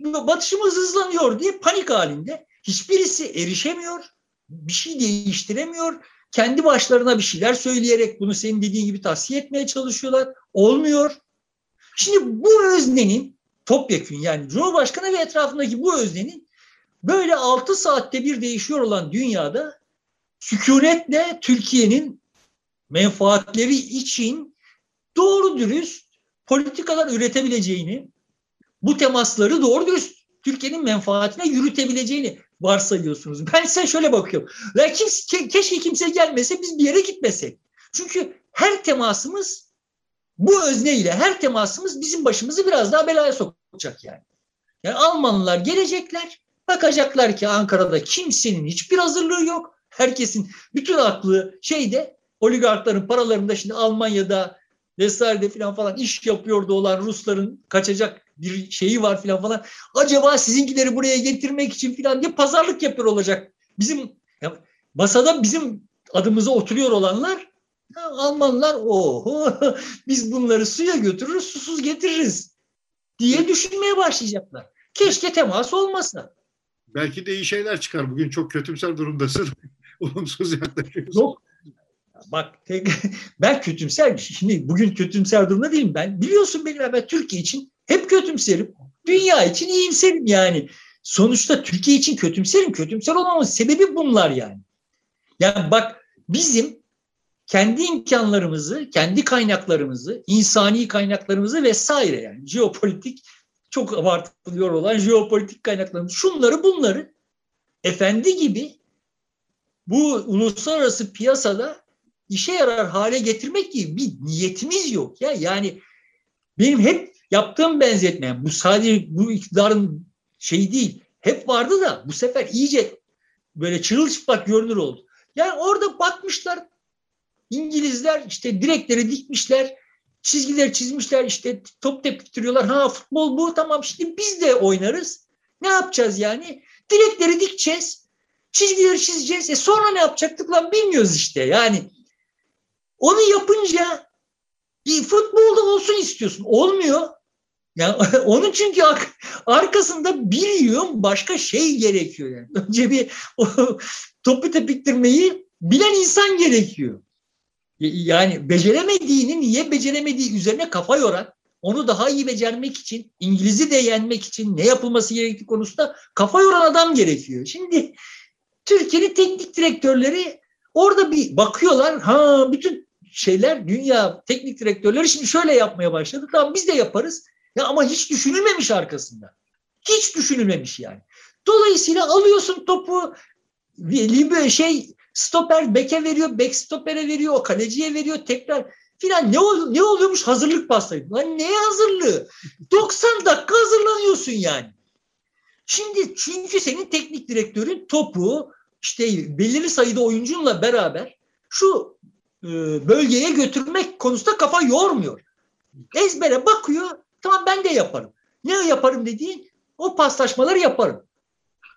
batışımız hızlanıyor diye panik halinde. Hiçbirisi erişemiyor, bir şey değiştiremiyor. Kendi başlarına bir şeyler söyleyerek bunu senin dediğin gibi tavsiye etmeye çalışıyorlar. Olmuyor. Şimdi bu öznenin topyekün yani Cumhurbaşkanı ve etrafındaki bu öznenin böyle altı saatte bir değişiyor olan dünyada sükunetle Türkiye'nin menfaatleri için doğru dürüst politikalar üretebileceğini, bu temasları doğru dürüst Türkiye'nin menfaatine yürütebileceğini varsayıyorsunuz. Ben size şöyle bakıyorum. Ya kim, keşke kimse gelmese biz bir yere gitmesek. Çünkü her temasımız bu özneyle her temasımız bizim başımızı biraz daha belaya sokacak yani. Yani Almanlar gelecekler, bakacaklar ki Ankara'da kimsenin hiçbir hazırlığı yok. Herkesin bütün aklı şeyde oligarkların paralarında şimdi Almanya'da vesaire falan falan iş yapıyordu olan Rusların kaçacak bir şeyi var falan falan. Acaba sizinkileri buraya getirmek için falan diye pazarlık yapıyor olacak. Bizim ya, masada bizim adımıza oturuyor olanlar Almanlar o biz bunları suya götürürüz susuz getiririz diye düşünmeye başlayacaklar. Keşke temas olmasa. Belki de iyi şeyler çıkar. Bugün çok kötümser durumdasın. Olumsuz yaklaşıyorsun. Yok Bak tek, ben kötümser. Şimdi bugün kötümser durumda değilim ben. Biliyorsun benim ben Türkiye için hep kötümserim. Dünya için iyimserim yani. Sonuçta Türkiye için kötümserim. Kötümser olmamın sebebi bunlar yani. Yani bak bizim kendi imkanlarımızı, kendi kaynaklarımızı, insani kaynaklarımızı vesaire yani jeopolitik çok abartılıyor olan jeopolitik kaynaklarımız şunları bunları efendi gibi bu uluslararası piyasada işe yarar hale getirmek gibi bir niyetimiz yok ya. Yani benim hep yaptığım benzetme bu sadece bu iktidarın şeyi değil. Hep vardı da bu sefer iyice böyle çırılçıplak görünür oldu. Yani orada bakmışlar İngilizler işte direkleri dikmişler, çizgileri çizmişler, işte top tepktiriyorlar. Ha futbol bu tamam şimdi biz de oynarız. Ne yapacağız yani? Direkleri dikeceğiz, çizgileri çizeceğiz. E sonra ne yapacaktık lan bilmiyoruz işte. Yani onu yapınca bir futbolda olsun istiyorsun. Olmuyor. Yani onun çünkü arkasında bir yığın başka şey gerekiyor yani. Önce bir o, topu tepiktirmeyi bilen insan gerekiyor. Yani beceremediğini niye beceremediği üzerine kafa yoran, onu daha iyi becermek için, İngiliz'i de yenmek için ne yapılması gerektiği konusunda kafa yoran adam gerekiyor. Şimdi Türkiye'nin teknik direktörleri orada bir bakıyorlar. Ha bütün şeyler dünya teknik direktörleri şimdi şöyle yapmaya başladı. Tamam biz de yaparız. Ya ama hiç düşünülmemiş arkasında. Hiç düşünülmemiş yani. Dolayısıyla alıyorsun topu şey stoper beke veriyor, bek stopere veriyor, o kaleciye veriyor tekrar filan ne, ol, ne oluyormuş hazırlık paslayı. Lan ne hazırlığı? 90 dakika hazırlanıyorsun yani. Şimdi çünkü senin teknik direktörün topu işte belirli sayıda oyuncunla beraber şu e, bölgeye götürmek konusunda kafa yormuyor. Ezbere bakıyor. Tamam ben de yaparım. Ne yaparım dediğin o paslaşmaları yaparım.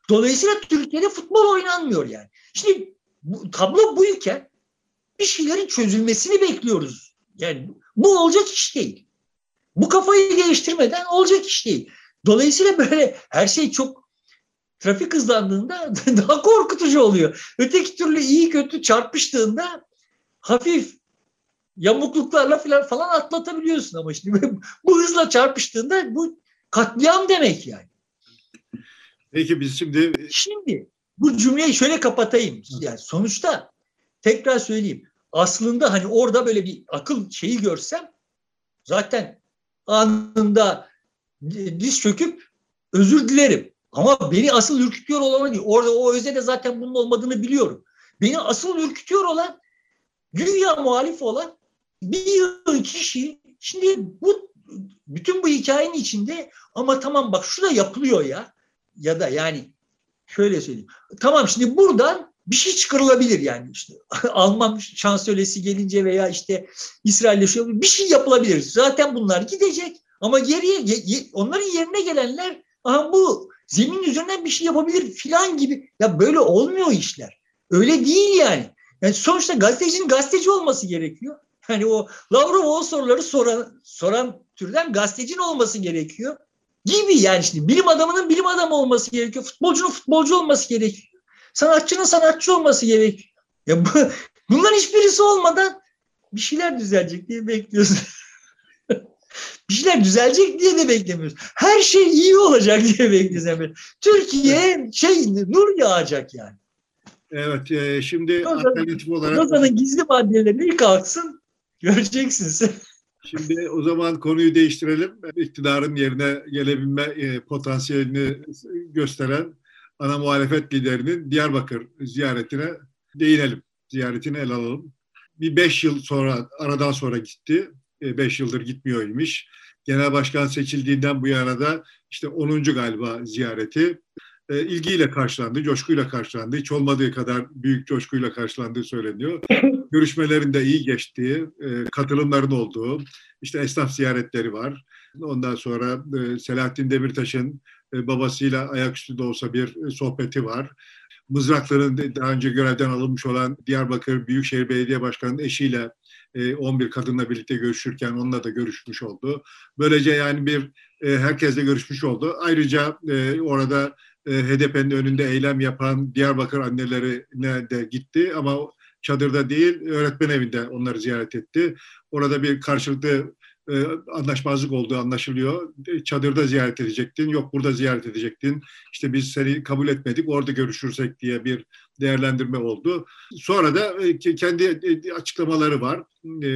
Dolayısıyla Türkiye'de futbol oynanmıyor yani. Şimdi bu, tablo buyken bir şeylerin çözülmesini bekliyoruz. Yani bu olacak iş değil. Bu kafayı değiştirmeden olacak iş değil. Dolayısıyla böyle her şey çok trafik hızlandığında daha korkutucu oluyor. Öteki türlü iyi kötü çarpıştığında hafif yamukluklarla falan, falan atlatabiliyorsun ama şimdi bu hızla çarpıştığında bu katliam demek yani. Peki biz şimdi... Şimdi bu cümleyi şöyle kapatayım. Yani sonuçta tekrar söyleyeyim. Aslında hani orada böyle bir akıl şeyi görsem zaten anında diz çöküp özür dilerim. Ama beni asıl ürkütüyor olan değil. Orada o özde de zaten bunun olmadığını biliyorum. Beni asıl ürkütüyor olan güya muhalif olan bir yığın kişi şimdi bu bütün bu hikayenin içinde ama tamam bak şu da yapılıyor ya ya da yani şöyle söyleyeyim. Tamam şimdi buradan bir şey çıkarılabilir yani işte Alman şansölyesi gelince veya işte İsrail'le şu bir şey yapılabilir. Zaten bunlar gidecek ama geriye onların yerine gelenler aha bu zemin üzerinden bir şey yapabilir filan gibi. Ya böyle olmuyor işler. Öyle değil yani. Yani sonuçta gazetecinin gazeteci olması gerekiyor. Yani o Lavrov o soruları soran, soran türden gazetecinin olması gerekiyor. Gibi yani şimdi bilim adamının bilim adamı olması gerekiyor. Futbolcunun futbolcu olması gerekiyor. Sanatçının sanatçı olması gerekiyor. Ya bu, bunların hiçbirisi olmadan bir şeyler düzelecek diye bekliyoruz. bir şeyler düzelecek diye de beklemiyoruz. Her şey iyi olacak diye bekliyoruz. Türkiye şey nur yağacak yani. Evet, e, şimdi alternatif olarak... Gazanın gizli maddeleri kalksın, göreceksiniz. Şimdi o zaman konuyu değiştirelim. İktidarın yerine gelebilme e, potansiyelini gösteren ana muhalefet liderinin Diyarbakır ziyaretine değinelim. Ziyaretini ele alalım. Bir beş yıl sonra, aradan sonra gitti. E, beş yıldır gitmiyormuş. Genel başkan seçildiğinden bu yana da işte 10. galiba ziyareti e, ilgiyle karşılandı, coşkuyla karşılandı. Hiç olmadığı kadar büyük coşkuyla karşılandığı söyleniyor. Görüşmelerin de iyi geçtiği, e, katılımların olduğu, işte esnaf ziyaretleri var. Ondan sonra e, Selahattin Demirtaş'ın e, babasıyla ayaküstü de olsa bir e, sohbeti var. Mızrakların daha önce görevden alınmış olan Diyarbakır Büyükşehir Belediye Başkanı'nın eşiyle 11 kadınla birlikte görüşürken onunla da görüşmüş oldu. Böylece yani bir herkesle görüşmüş oldu. Ayrıca orada HDP'nin önünde eylem yapan Diyarbakır annelerine de gitti ama çadırda değil öğretmen evinde onları ziyaret etti. Orada bir karşılıklı e, anlaşmazlık olduğu anlaşılıyor. E, çadırda ziyaret edecektin, yok burada ziyaret edecektin. İşte biz seni kabul etmedik, orada görüşürsek diye bir değerlendirme oldu. Sonra da e, kendi açıklamaları var.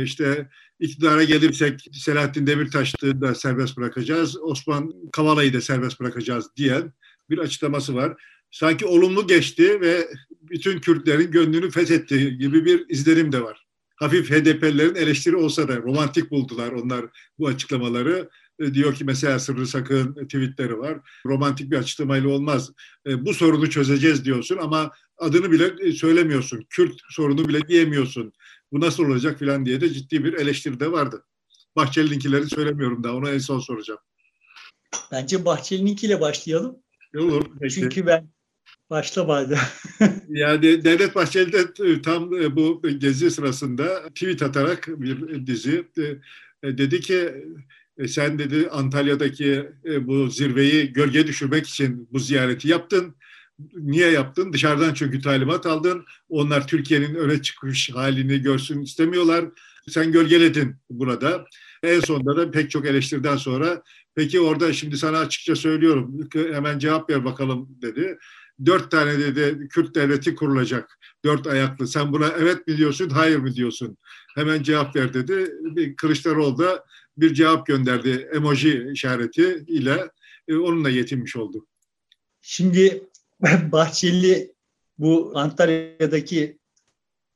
İşte iktidara gelirsek Selahattin Demirtaş'ı da serbest bırakacağız, Osman Kavala'yı da serbest bırakacağız diyen bir açıklaması var. Sanki olumlu geçti ve bütün Kürtlerin gönlünü fethetti gibi bir izlenim de var hafif HDP'lilerin eleştiri olsa da romantik buldular onlar bu açıklamaları. E, diyor ki mesela Sırrı Sakın tweetleri var. Romantik bir açıklamayla olmaz. E, bu sorunu çözeceğiz diyorsun ama adını bile e, söylemiyorsun. Kürt sorunu bile diyemiyorsun. Bu nasıl olacak filan diye de ciddi bir eleştiri de vardı. Bahçeli'ninkileri söylemiyorum daha. Ona en son soracağım. Bence Bahçeli'ninkiyle başlayalım. Olur. Peki. Çünkü ben Başla bari. yani Devlet Bahçeli de e, tam e, bu gezi sırasında tweet atarak bir dizi e, dedi ki sen dedi Antalya'daki bu zirveyi gölge düşürmek için bu ziyareti yaptın. Niye yaptın? Dışarıdan çünkü talimat aldın. Onlar Türkiye'nin öne çıkmış halini görsün istemiyorlar. Sen gölgeledin burada. En sonunda da pek çok eleştiriden sonra peki orada şimdi sana açıkça söylüyorum hemen cevap ver bakalım dedi dört tane dedi Kürt devleti kurulacak. Dört ayaklı. Sen buna evet mi diyorsun, hayır mı diyorsun? Hemen cevap ver dedi. Kılıçdaroğlu da bir cevap gönderdi emoji işareti ile e, onunla yetinmiş oldu. Şimdi Bahçeli bu Antalya'daki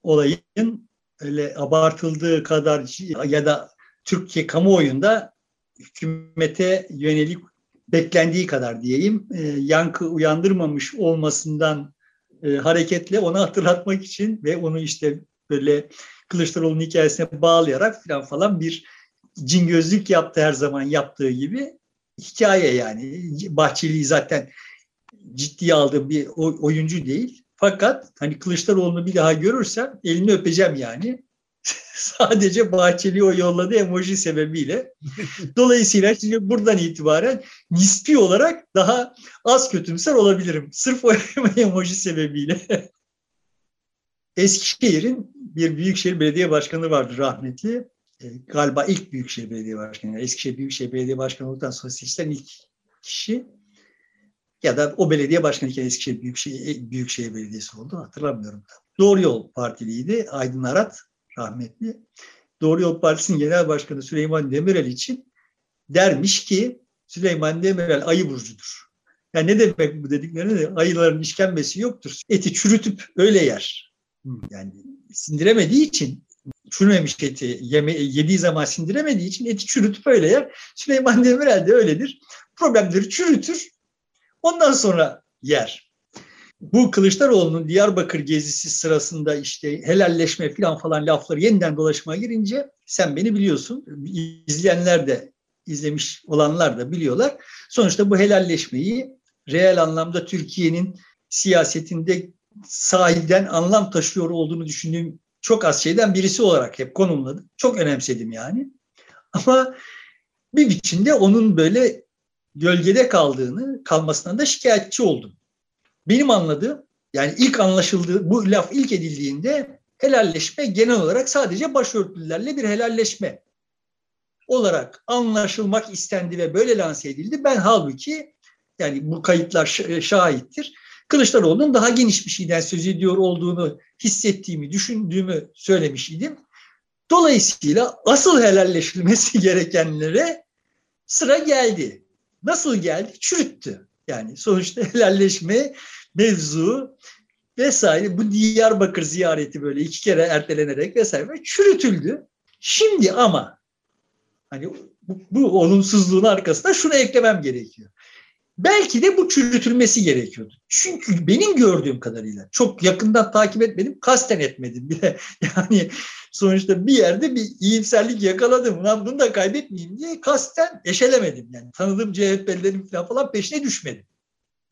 olayın öyle abartıldığı kadar ya da Türkiye kamuoyunda hükümete yönelik beklendiği kadar diyeyim e, yankı uyandırmamış olmasından e, hareketle onu hatırlatmak için ve onu işte böyle Kılıçdaroğlu'nun hikayesine bağlayarak falan falan bir cingözlük yaptı her zaman yaptığı gibi hikaye yani. Bahçeli'yi zaten ciddiye aldığım bir oyuncu değil. Fakat hani Kılıçdaroğlu'nu bir daha görürsem elini öpeceğim yani. Sadece Bahçeli o yolladı emoji sebebiyle. Dolayısıyla şimdi buradan itibaren nispi olarak daha az kötümser olabilirim. Sırf o emoji sebebiyle. Eskişehir'in bir Büyükşehir Belediye Başkanı vardı rahmetli. E, galiba ilk Büyükşehir Belediye Başkanı. Eskişehir Büyükşehir Belediye Başkanı olduktan sonra seçilen ilk kişi. Ya da o belediye başkanıyken Eskişehir Büyükşehir, Büyükşehir Belediyesi oldu hatırlamıyorum. Doğru Yol Partiliydi. Aydın Arat rahmetli. Doğru Yol Partisi'nin genel başkanı Süleyman Demirel için dermiş ki Süleyman Demirel ayı burcudur. Yani ne demek bu dediklerini ayıların işkembesi yoktur. Eti çürütüp öyle yer. Yani sindiremediği için çürümemiş eti yeme, yediği zaman sindiremediği için eti çürütüp öyle yer. Süleyman Demirel de öyledir. Problemleri çürütür. Ondan sonra yer. Bu Kılıçdaroğlu'nun Diyarbakır gezisi sırasında işte helalleşme falan falan lafları yeniden dolaşmaya girince sen beni biliyorsun. İzleyenler de izlemiş olanlar da biliyorlar. Sonuçta bu helalleşmeyi reel anlamda Türkiye'nin siyasetinde sahilden anlam taşıyor olduğunu düşündüğüm çok az şeyden birisi olarak hep konumladım. Çok önemsedim yani. Ama bir biçimde onun böyle gölgede kaldığını, kalmasından da şikayetçi oldum. Benim anladığım, yani ilk anlaşıldığı, bu laf ilk edildiğinde helalleşme genel olarak sadece başörtülerle bir helalleşme olarak anlaşılmak istendi ve böyle lanse edildi. Ben halbuki yani bu kayıtlar şahittir. Kılıçdaroğlu'nun daha geniş bir şeyden söz ediyor olduğunu hissettiğimi, düşündüğümü söylemiş idim. Dolayısıyla asıl helalleşilmesi gerekenlere sıra geldi. Nasıl geldi? Çürüttü. Yani sonuçta helalleşme mevzu vesaire bu Diyarbakır ziyareti böyle iki kere ertelenerek vesaire çürütüldü. Şimdi ama hani bu, bu olumsuzluğun arkasında şunu eklemem gerekiyor. Belki de bu çürütülmesi gerekiyordu. Çünkü benim gördüğüm kadarıyla çok yakından takip etmedim, kasten etmedim bile. Yani sonuçta bir yerde bir iyimserlik yakaladım. Lan bunu da kaybetmeyeyim diye kasten eşelemedim. Yani tanıdığım CHP'lilerin falan, peşine düşmedim.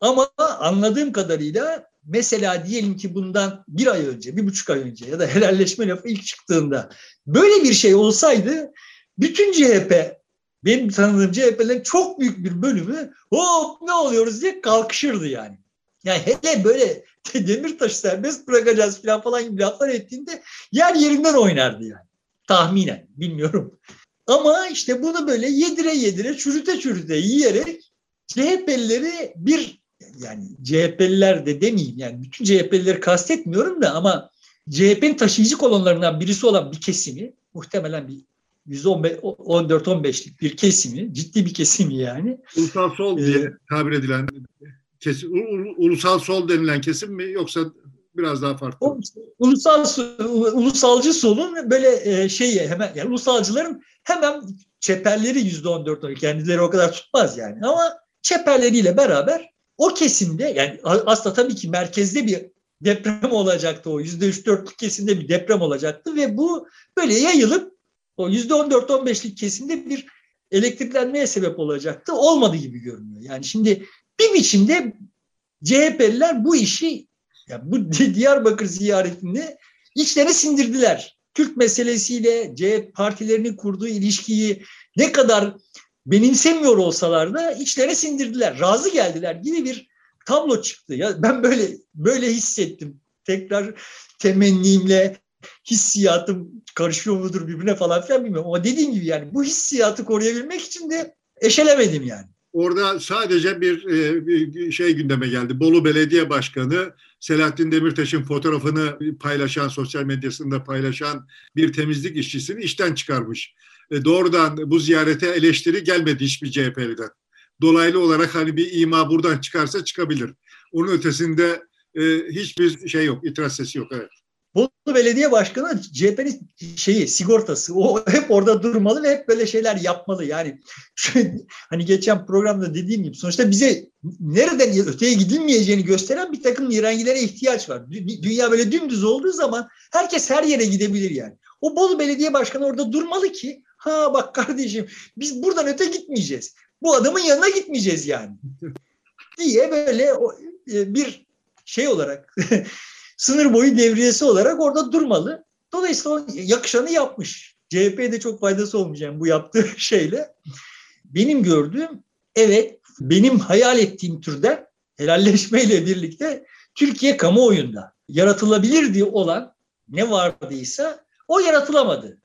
Ama anladığım kadarıyla mesela diyelim ki bundan bir ay önce, bir buçuk ay önce ya da helalleşme lafı ilk çıktığında böyle bir şey olsaydı bütün CHP benim tanıdığım CHP'lerin çok büyük bir bölümü hop ne oluyoruz diye kalkışırdı yani. Yani hele böyle Demirtaş'ı serbest bırakacağız falan falan gibi laflar ettiğinde yer yerinden oynardı yani. Tahminen bilmiyorum. Ama işte bunu böyle yedire yedire çürüte çürüte yiyerek CHP'lileri bir yani CHP'liler de demeyeyim yani bütün CHP'lileri kastetmiyorum da ama CHP'nin taşıyıcı kolonlarından birisi olan bir kesimi muhtemelen bir 114-15'lik bir kesimi, ciddi bir kesimi yani. Ulusal sol diye ee, tabir edilen kesim, ulusal sol denilen kesim mi yoksa biraz daha farklı? Ulusal ulusalcı solun böyle e, şeyi hemen yani ulusalcıların hemen çeperleri yüzde on dört kendileri o kadar tutmaz yani ama çeperleriyle beraber o kesimde yani aslında tabii ki merkezde bir deprem olacaktı o yüzde üç dörtlük kesimde bir deprem olacaktı ve bu böyle yayılıp o yüzde on dört on beşlik kesimde bir elektriklenmeye sebep olacaktı. Olmadı gibi görünüyor. Yani şimdi bir biçimde CHP'liler bu işi yani bu Diyarbakır ziyaretini içlerine sindirdiler. Kürt meselesiyle CHP partilerinin kurduğu ilişkiyi ne kadar benimsemiyor olsalar da içlerine sindirdiler. Razı geldiler gibi bir tablo çıktı. Ya ben böyle böyle hissettim. Tekrar temennimle hissiyatım karışıyor mudur birbirine falan filan bilmiyorum. Ama dediğim gibi yani bu hissiyatı koruyabilmek için de eşelemedim yani. Orada sadece bir, e, bir şey gündeme geldi. Bolu Belediye Başkanı Selahattin Demirtaş'ın fotoğrafını paylaşan, sosyal medyasında paylaşan bir temizlik işçisini işten çıkarmış. E, doğrudan bu ziyarete eleştiri gelmedi hiçbir CHP'liden. Dolaylı olarak hani bir ima buradan çıkarsa çıkabilir. Onun ötesinde e, hiçbir şey yok, itiraz sesi yok. Evet. Bolu Belediye Başkanı CHP'nin şeyi sigortası. O hep orada durmalı ve hep böyle şeyler yapmalı. Yani şu, hani geçen programda dediğim gibi sonuçta bize nereden öteye gidilmeyeceğini gösteren bir takım mirengilere ihtiyaç var. Dünya böyle dümdüz olduğu zaman herkes her yere gidebilir yani. O Bolu Belediye Başkanı orada durmalı ki ha bak kardeşim biz buradan öte gitmeyeceğiz. Bu adamın yanına gitmeyeceğiz yani. diye böyle e, bir şey olarak sınır boyu devriyesi olarak orada durmalı. Dolayısıyla yakışanı yapmış. CHP'de çok faydası olmayacak bu yaptığı şeyle. Benim gördüğüm evet benim hayal ettiğim türden helalleşmeyle birlikte Türkiye kamuoyunda yaratılabilirdi olan ne vardıysa o yaratılamadı.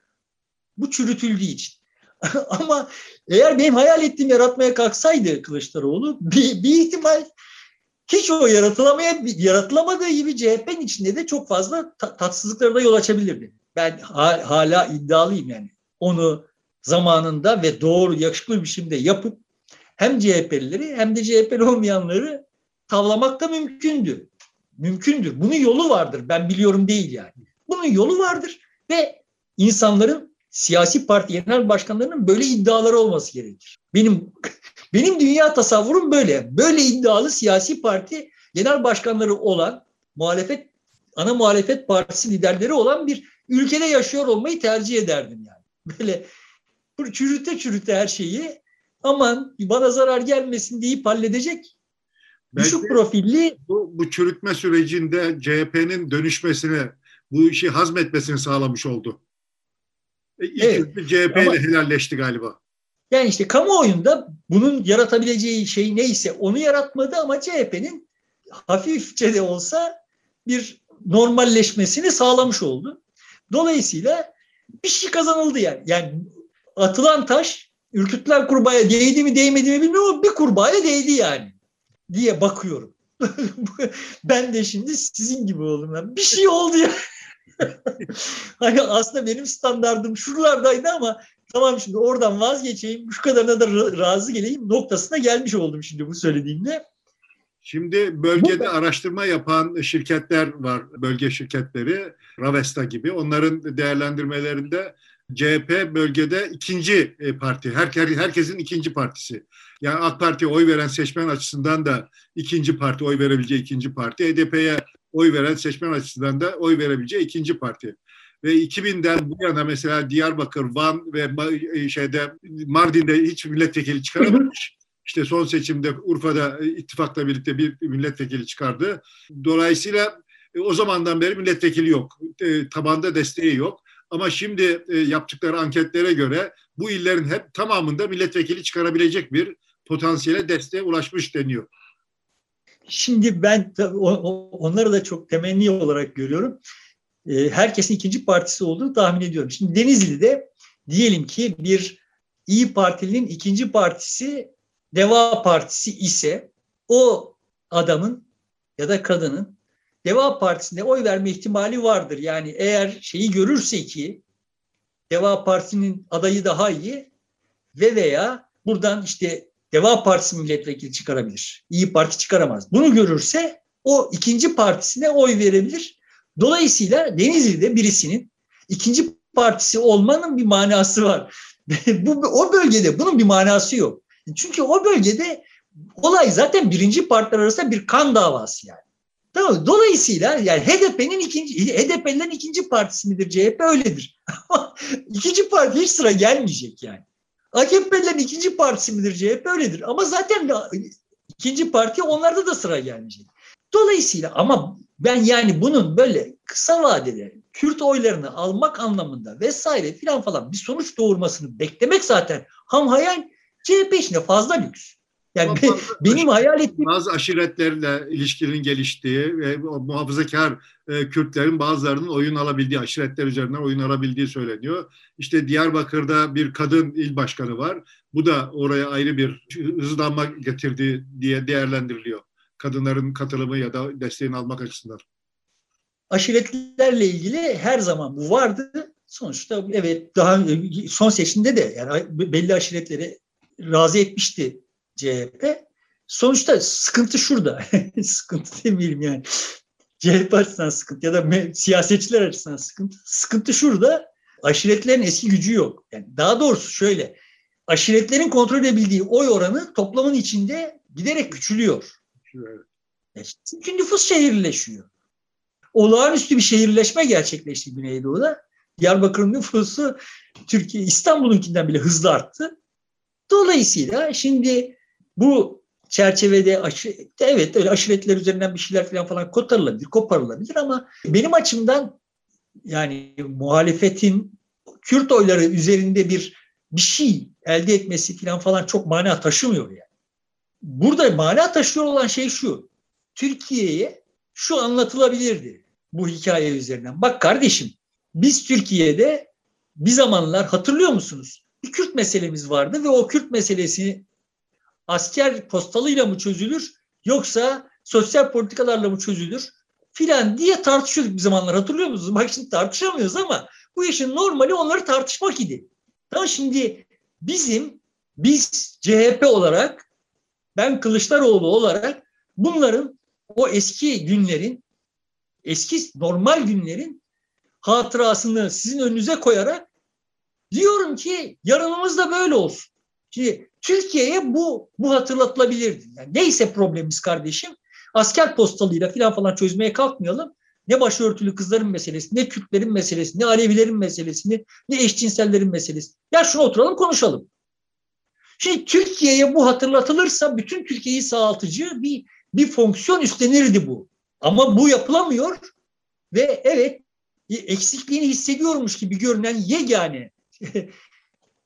Bu çürütüldüğü için. Ama eğer benim hayal ettiğim yaratmaya kalksaydı Kılıçdaroğlu bir, bir ihtimal hiç o yaratılamaya yaratılamadığı gibi CHP'nin içinde de çok fazla tatsızlıklara da yol açabilirdi. Ben ha, hala iddialıyım yani. Onu zamanında ve doğru yakışıklı biçimde yapıp hem CHP'lileri hem de CHP'li olmayanları tavlamak da mümkündü. Mümkündür. Bunun yolu vardır. Ben biliyorum değil yani. Bunun yolu vardır ve insanların siyasi parti genel başkanlarının böyle iddiaları olması gerekir. Benim benim dünya tasavvurum böyle. Böyle iddialı siyasi parti genel başkanları olan muhalefet ana muhalefet partisi liderleri olan bir ülkede yaşıyor olmayı tercih ederdim yani. Böyle çürüte çürüte her şeyi aman bana zarar gelmesin deyip halledecek Belki düşük profilli bu, bu çürütme sürecinde CHP'nin dönüşmesine bu işi hazmetmesini sağlamış oldu. E, ilk evet. CHP ile helalleşti galiba. Yani işte kamuoyunda bunun yaratabileceği şey neyse onu yaratmadı ama CHP'nin hafifçe de olsa bir normalleşmesini sağlamış oldu. Dolayısıyla bir şey kazanıldı yani. Yani atılan taş ürkütülen kurbağaya değdi mi değmedi mi bilmiyorum ama bir kurbağaya değdi yani diye bakıyorum. ben de şimdi sizin gibi oldum. Bir şey oldu ya. hani aslında benim standardım şuralardaydı ama tamam şimdi oradan vazgeçeyim, şu kadarına da razı geleyim noktasına gelmiş oldum şimdi bu söylediğimde. Şimdi bölgede bu, araştırma yapan şirketler var, bölge şirketleri, Ravesta gibi. Onların değerlendirmelerinde CHP bölgede ikinci e, parti, her, herkesin ikinci partisi. Yani AK Parti'ye oy veren seçmen açısından da ikinci parti, oy verebileceği ikinci parti. HDP'ye oy veren seçmen açısından da oy verebileceği ikinci parti. Ve 2000'den bu yana mesela Diyarbakır, Van ve e, şeyde Mardin'de hiç milletvekili çıkaramamış. İşte son seçimde Urfa'da e, ittifakla birlikte bir milletvekili çıkardı. Dolayısıyla e, o zamandan beri milletvekili yok. Tabanda desteği yok. Ama şimdi yaptıkları anketlere göre bu illerin hep tamamında milletvekili çıkarabilecek bir potansiyele desteğe ulaşmış deniyor. Şimdi ben onları da çok temenni olarak görüyorum. Ee, herkesin ikinci partisi olduğunu tahmin ediyorum. Şimdi Denizli'de diyelim ki bir İyi Partili'nin ikinci partisi Deva Partisi ise o adamın ya da kadının Deva Partisi'ne oy verme ihtimali vardır. Yani eğer şeyi görürse ki Deva Partisi'nin adayı daha iyi ve veya buradan işte Deva Partisi milletvekili çıkarabilir. İyi Parti çıkaramaz. Bunu görürse o ikinci partisine oy verebilir. Dolayısıyla Denizli'de birisinin ikinci partisi olmanın bir manası var. Bu o bölgede bunun bir manası yok. Çünkü o bölgede olay zaten birinci partiler arasında bir kan davası yani. Tamam Dolayısıyla yani HDP'nin ikinci HDP'lerin ikinci partisi midir CHP öyledir. İkinci parti hiç sıra gelmeyecek yani. AKP'lerin ikinci partisi midir CHP öyledir. Ama zaten ikinci parti onlarda da sıra gelmeyecek. Dolayısıyla ama ben yani bunun böyle kısa vadede Kürt oylarını almak anlamında vesaire filan falan bir sonuç doğurmasını beklemek zaten ham hayal CHP içinde fazla lüks. Yani bazı, benim hayal ettiğim... Bazı aşiretlerle ilişkinin geliştiği ve muhafazakar e, Kürtlerin bazılarının oyun alabildiği, aşiretler üzerinden oyun alabildiği söyleniyor. İşte Diyarbakır'da bir kadın il başkanı var. Bu da oraya ayrı bir hızlanma getirdi diye değerlendiriliyor. Kadınların katılımı ya da desteğini almak açısından. Aşiretlerle ilgili her zaman bu vardı. Sonuçta evet daha son seçimde de yani belli aşiretleri razı etmişti CHP. Sonuçta sıkıntı şurada. sıkıntı demeyelim yani. CHP açısından sıkıntı ya da siyasetçiler açısından sıkıntı. Sıkıntı şurada. Aşiretlerin eski gücü yok. Yani daha doğrusu şöyle. Aşiretlerin kontrol edebildiği oy oranı toplamın içinde giderek küçülüyor. Evet. Çünkü nüfus şehirleşiyor. Olağanüstü bir şehirleşme gerçekleşti Güneydoğu'da. Diyarbakır'ın nüfusu Türkiye İstanbul'unkinden bile hızlı arttı. Dolayısıyla şimdi bu çerçevede aşı, evet öyle aşiretler üzerinden bir şeyler falan falan kotarılabilir, koparılabilir ama benim açımdan yani muhalefetin Kürt oyları üzerinde bir bir şey elde etmesi falan falan çok mana taşımıyor yani. Burada mana taşıyor olan şey şu. Türkiye'ye şu anlatılabilirdi bu hikaye üzerinden. Bak kardeşim biz Türkiye'de bir zamanlar hatırlıyor musunuz? Bir Kürt meselemiz vardı ve o Kürt meselesi asker postalıyla mı çözülür yoksa sosyal politikalarla mı çözülür filan diye tartışıyorduk bir zamanlar hatırlıyor musunuz? Bak şimdi tartışamıyoruz ama bu işin normali onları tartışmak idi. Tamam şimdi bizim biz CHP olarak ben Kılıçdaroğlu olarak bunların o eski günlerin eski normal günlerin hatırasını sizin önünüze koyarak diyorum ki yarınımız da böyle olsun. Şimdi Türkiye'ye bu bu hatırlatılabilirdi. Yani neyse problemimiz kardeşim asker postalıyla filan falan çözmeye kalkmayalım. Ne başörtülü kızların meselesi, ne Kürtlerin meselesi, ne Alevilerin meselesini, ne eşcinsellerin meselesi. Ya şunu oturalım konuşalım. Şimdi Türkiye'ye bu hatırlatılırsa bütün Türkiye'yi sağaltıcı bir bir fonksiyon üstlenirdi bu. Ama bu yapılamıyor ve evet eksikliğini hissediyormuş gibi görünen yegane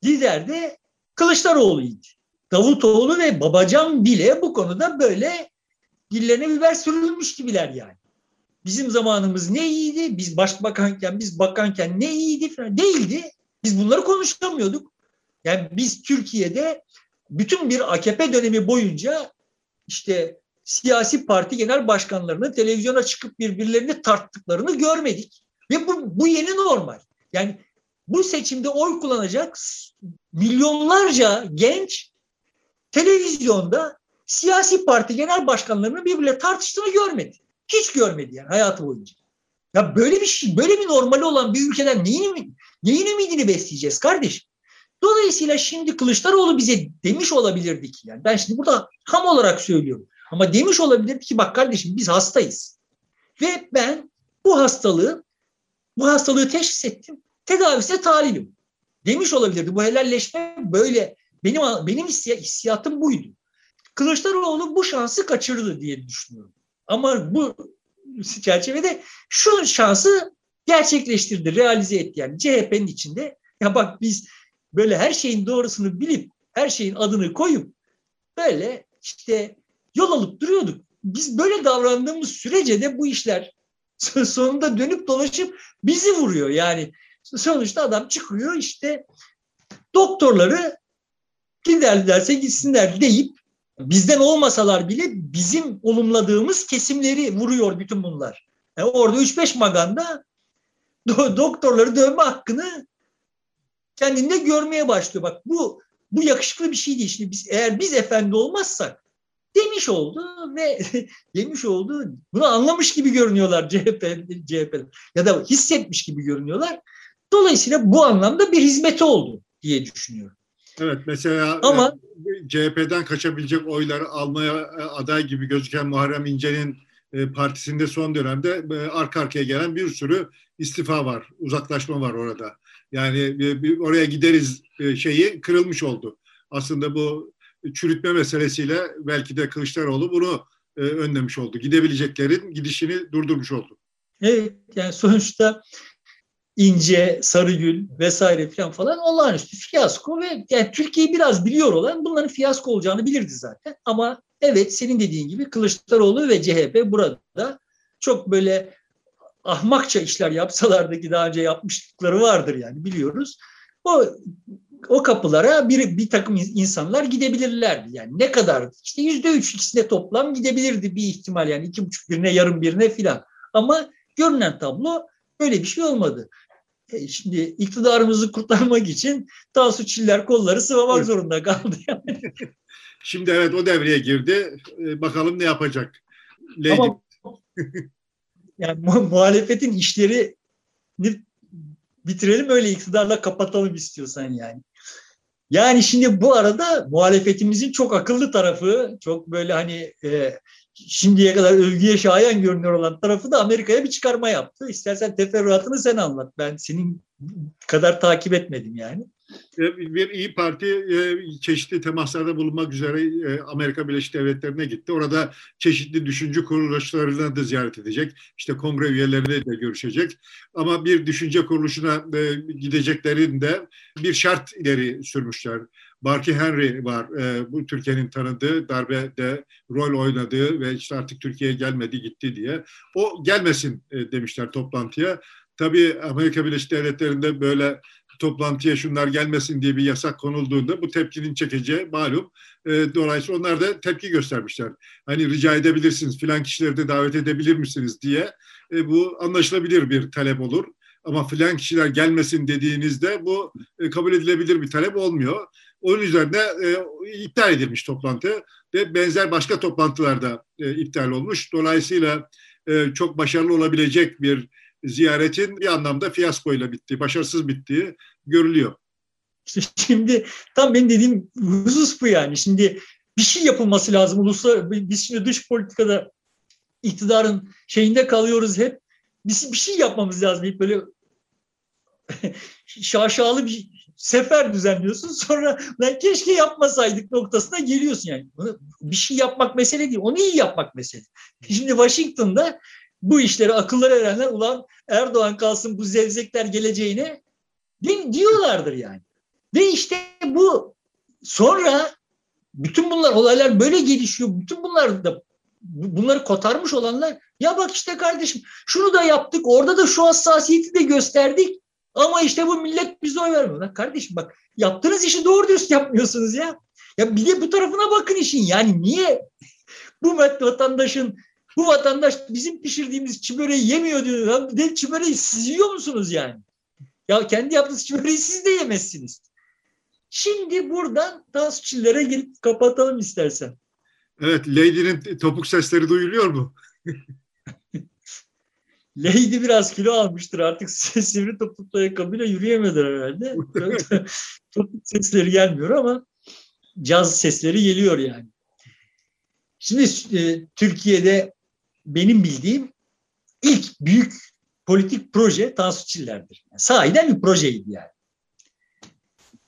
lider de Kılıçdaroğlu'ydu. Davutoğlu ve Babacan bile bu konuda böyle dillerine biber sürülmüş gibiler yani. Bizim zamanımız ne iyiydi? Biz başbakanken, biz bakanken ne iyiydi falan değildi. Biz bunları konuşamıyorduk. Yani biz Türkiye'de bütün bir AKP dönemi boyunca işte siyasi parti genel başkanlarının televizyona çıkıp birbirlerini tarttıklarını görmedik. Ve bu, bu yeni normal. Yani bu seçimde oy kullanacak milyonlarca genç televizyonda siyasi parti genel başkanlarının birbirle tartıştığını görmedi. Hiç görmedi yani hayatı boyunca. Ya böyle bir şey, böyle bir normali olan bir ülkeden neyin, neyin ümidini besleyeceğiz kardeşim? Dolayısıyla şimdi Kılıçdaroğlu bize demiş olabilirdi ki yani ben şimdi burada ham olarak söylüyorum. Ama demiş olabilirdi ki bak kardeşim biz hastayız. Ve ben bu hastalığı bu hastalığı teşhis ettim. Tedavisine talibim. Demiş olabilirdi. Bu helalleşme böyle benim benim hissiyatım buydu. Kılıçdaroğlu bu şansı kaçırdı diye düşünüyorum. Ama bu çerçevede şu şansı gerçekleştirdi, realize etti yani CHP'nin içinde. Ya bak biz böyle her şeyin doğrusunu bilip her şeyin adını koyup böyle işte yol alıp duruyorduk. Biz böyle davrandığımız sürece de bu işler sonunda dönüp dolaşıp bizi vuruyor. Yani sonuçta adam çıkıyor işte doktorları giderlerse gitsinler deyip bizden olmasalar bile bizim olumladığımız kesimleri vuruyor bütün bunlar. Yani orada 3-5 maganda do- doktorları dövme hakkını kendinde görmeye başlıyor. Bak bu bu yakışıklı bir şey değil. Şimdi biz eğer biz efendi olmazsak demiş oldu ve demiş oldu. Bunu anlamış gibi görünüyorlar CHP, CHP ya da hissetmiş gibi görünüyorlar. Dolayısıyla bu anlamda bir hizmeti oldu diye düşünüyorum. Evet mesela Ama, e, CHP'den kaçabilecek oyları almaya e, aday gibi gözüken Muharrem İnce'nin e, partisinde son dönemde arka arkaya gelen bir sürü istifa var, uzaklaşma var orada. Yani oraya gideriz şeyi kırılmış oldu. Aslında bu çürütme meselesiyle belki de Kılıçdaroğlu bunu önlemiş oldu. Gidebileceklerin gidişini durdurmuş oldu. Evet yani sonuçta İnce, Sarıgül vesaire falan falan olağanüstü fiyasko ve yani Türkiye'yi biraz biliyor olan bunların fiyasko olacağını bilirdi zaten. Ama evet senin dediğin gibi Kılıçdaroğlu ve CHP burada çok böyle ahmakça işler yapsalardı ki daha önce yapmışlıkları vardır yani biliyoruz. O o kapılara bir, bir takım insanlar gidebilirlerdi. Yani ne kadar işte yüzde üç ikisine toplam gidebilirdi bir ihtimal yani iki buçuk birine yarım birine filan. Ama görünen tablo böyle bir şey olmadı. E, şimdi iktidarımızı kurtarmak için Tansu Çiller kolları sıvamak zorunda kaldı. Yani. Şimdi evet o devreye girdi. E, bakalım ne yapacak. Lady. Ama yani muhalefetin işleri bitirelim öyle iktidarla kapatalım istiyorsan yani. Yani şimdi bu arada muhalefetimizin çok akıllı tarafı, çok böyle hani e, şimdiye kadar övgüye şayan görünüyor olan tarafı da Amerika'ya bir çıkarma yaptı. İstersen teferruatını sen anlat. Ben senin kadar takip etmedim yani. E, bir İyi Parti e, çeşitli temaslarda bulunmak üzere e, Amerika Birleşik Devletleri'ne gitti. Orada çeşitli düşünce kuruluşlarını da ziyaret edecek. İşte kongre üyeleriyle de görüşecek. Ama bir düşünce kuruluşuna gideceklerinde bir şart ileri sürmüşler. Barky Henry var. Bu Türkiye'nin tanıdığı, darbede rol oynadığı ve işte artık Türkiye'ye gelmedi gitti diye. O gelmesin demişler toplantıya. Tabii Amerika Birleşik Devletleri'nde böyle toplantıya şunlar gelmesin diye bir yasak konulduğunda bu tepkinin çekeceği malum. E, dolayısıyla onlar da tepki göstermişler. Hani rica edebilirsiniz filan kişileri de davet edebilir misiniz diye. E, bu anlaşılabilir bir talep olur. Ama filan kişiler gelmesin dediğinizde bu e, kabul edilebilir bir talep olmuyor. Onun üzerine e, iptal edilmiş toplantı ve benzer başka toplantılarda e, iptal olmuş. Dolayısıyla e, çok başarılı olabilecek bir ziyaretin bir anlamda fiyaskoyla bittiği, başarısız bittiği görülüyor. şimdi tam benim dediğim husus bu yani. Şimdi bir şey yapılması lazım. Uluslar, biz şimdi dış politikada iktidarın şeyinde kalıyoruz hep. Biz bir şey yapmamız lazım. Hep böyle şaşalı bir sefer düzenliyorsun. Sonra ben keşke yapmasaydık noktasına geliyorsun yani. Bir şey yapmak mesele değil. Onu iyi yapmak mesele. Şimdi Washington'da bu işleri akılları erenler ulan Erdoğan kalsın bu zevzekler geleceğine diyorlardır yani. Ve işte bu sonra bütün bunlar olaylar böyle gelişiyor. Bütün bunlar da bunları kotarmış olanlar ya bak işte kardeşim şunu da yaptık orada da şu hassasiyeti de gösterdik ama işte bu millet bize oy vermiyor. Lan kardeşim bak yaptığınız işi doğru dürüst yapmıyorsunuz ya. Ya bir de bu tarafına bakın işin yani niye bu vatandaşın bu vatandaş bizim pişirdiğimiz çiböreği yemiyor diyor. Lan de çiböreği siz yiyor musunuz yani? Ya kendi yaptığınız çiböreği siz de yemezsiniz. Şimdi buradan tasçillere gelip kapatalım istersen. Evet, Lady'nin topuk sesleri duyuluyor mu? Lady biraz kilo almıştır artık sivri topuklu ayakkabıyla yürüyemedi herhalde. Topuk sesleri gelmiyor ama caz sesleri geliyor yani. Şimdi e, Türkiye'de benim bildiğim ilk büyük politik proje Tansu Çiller'dir. Yani sahiden bir projeydi yani.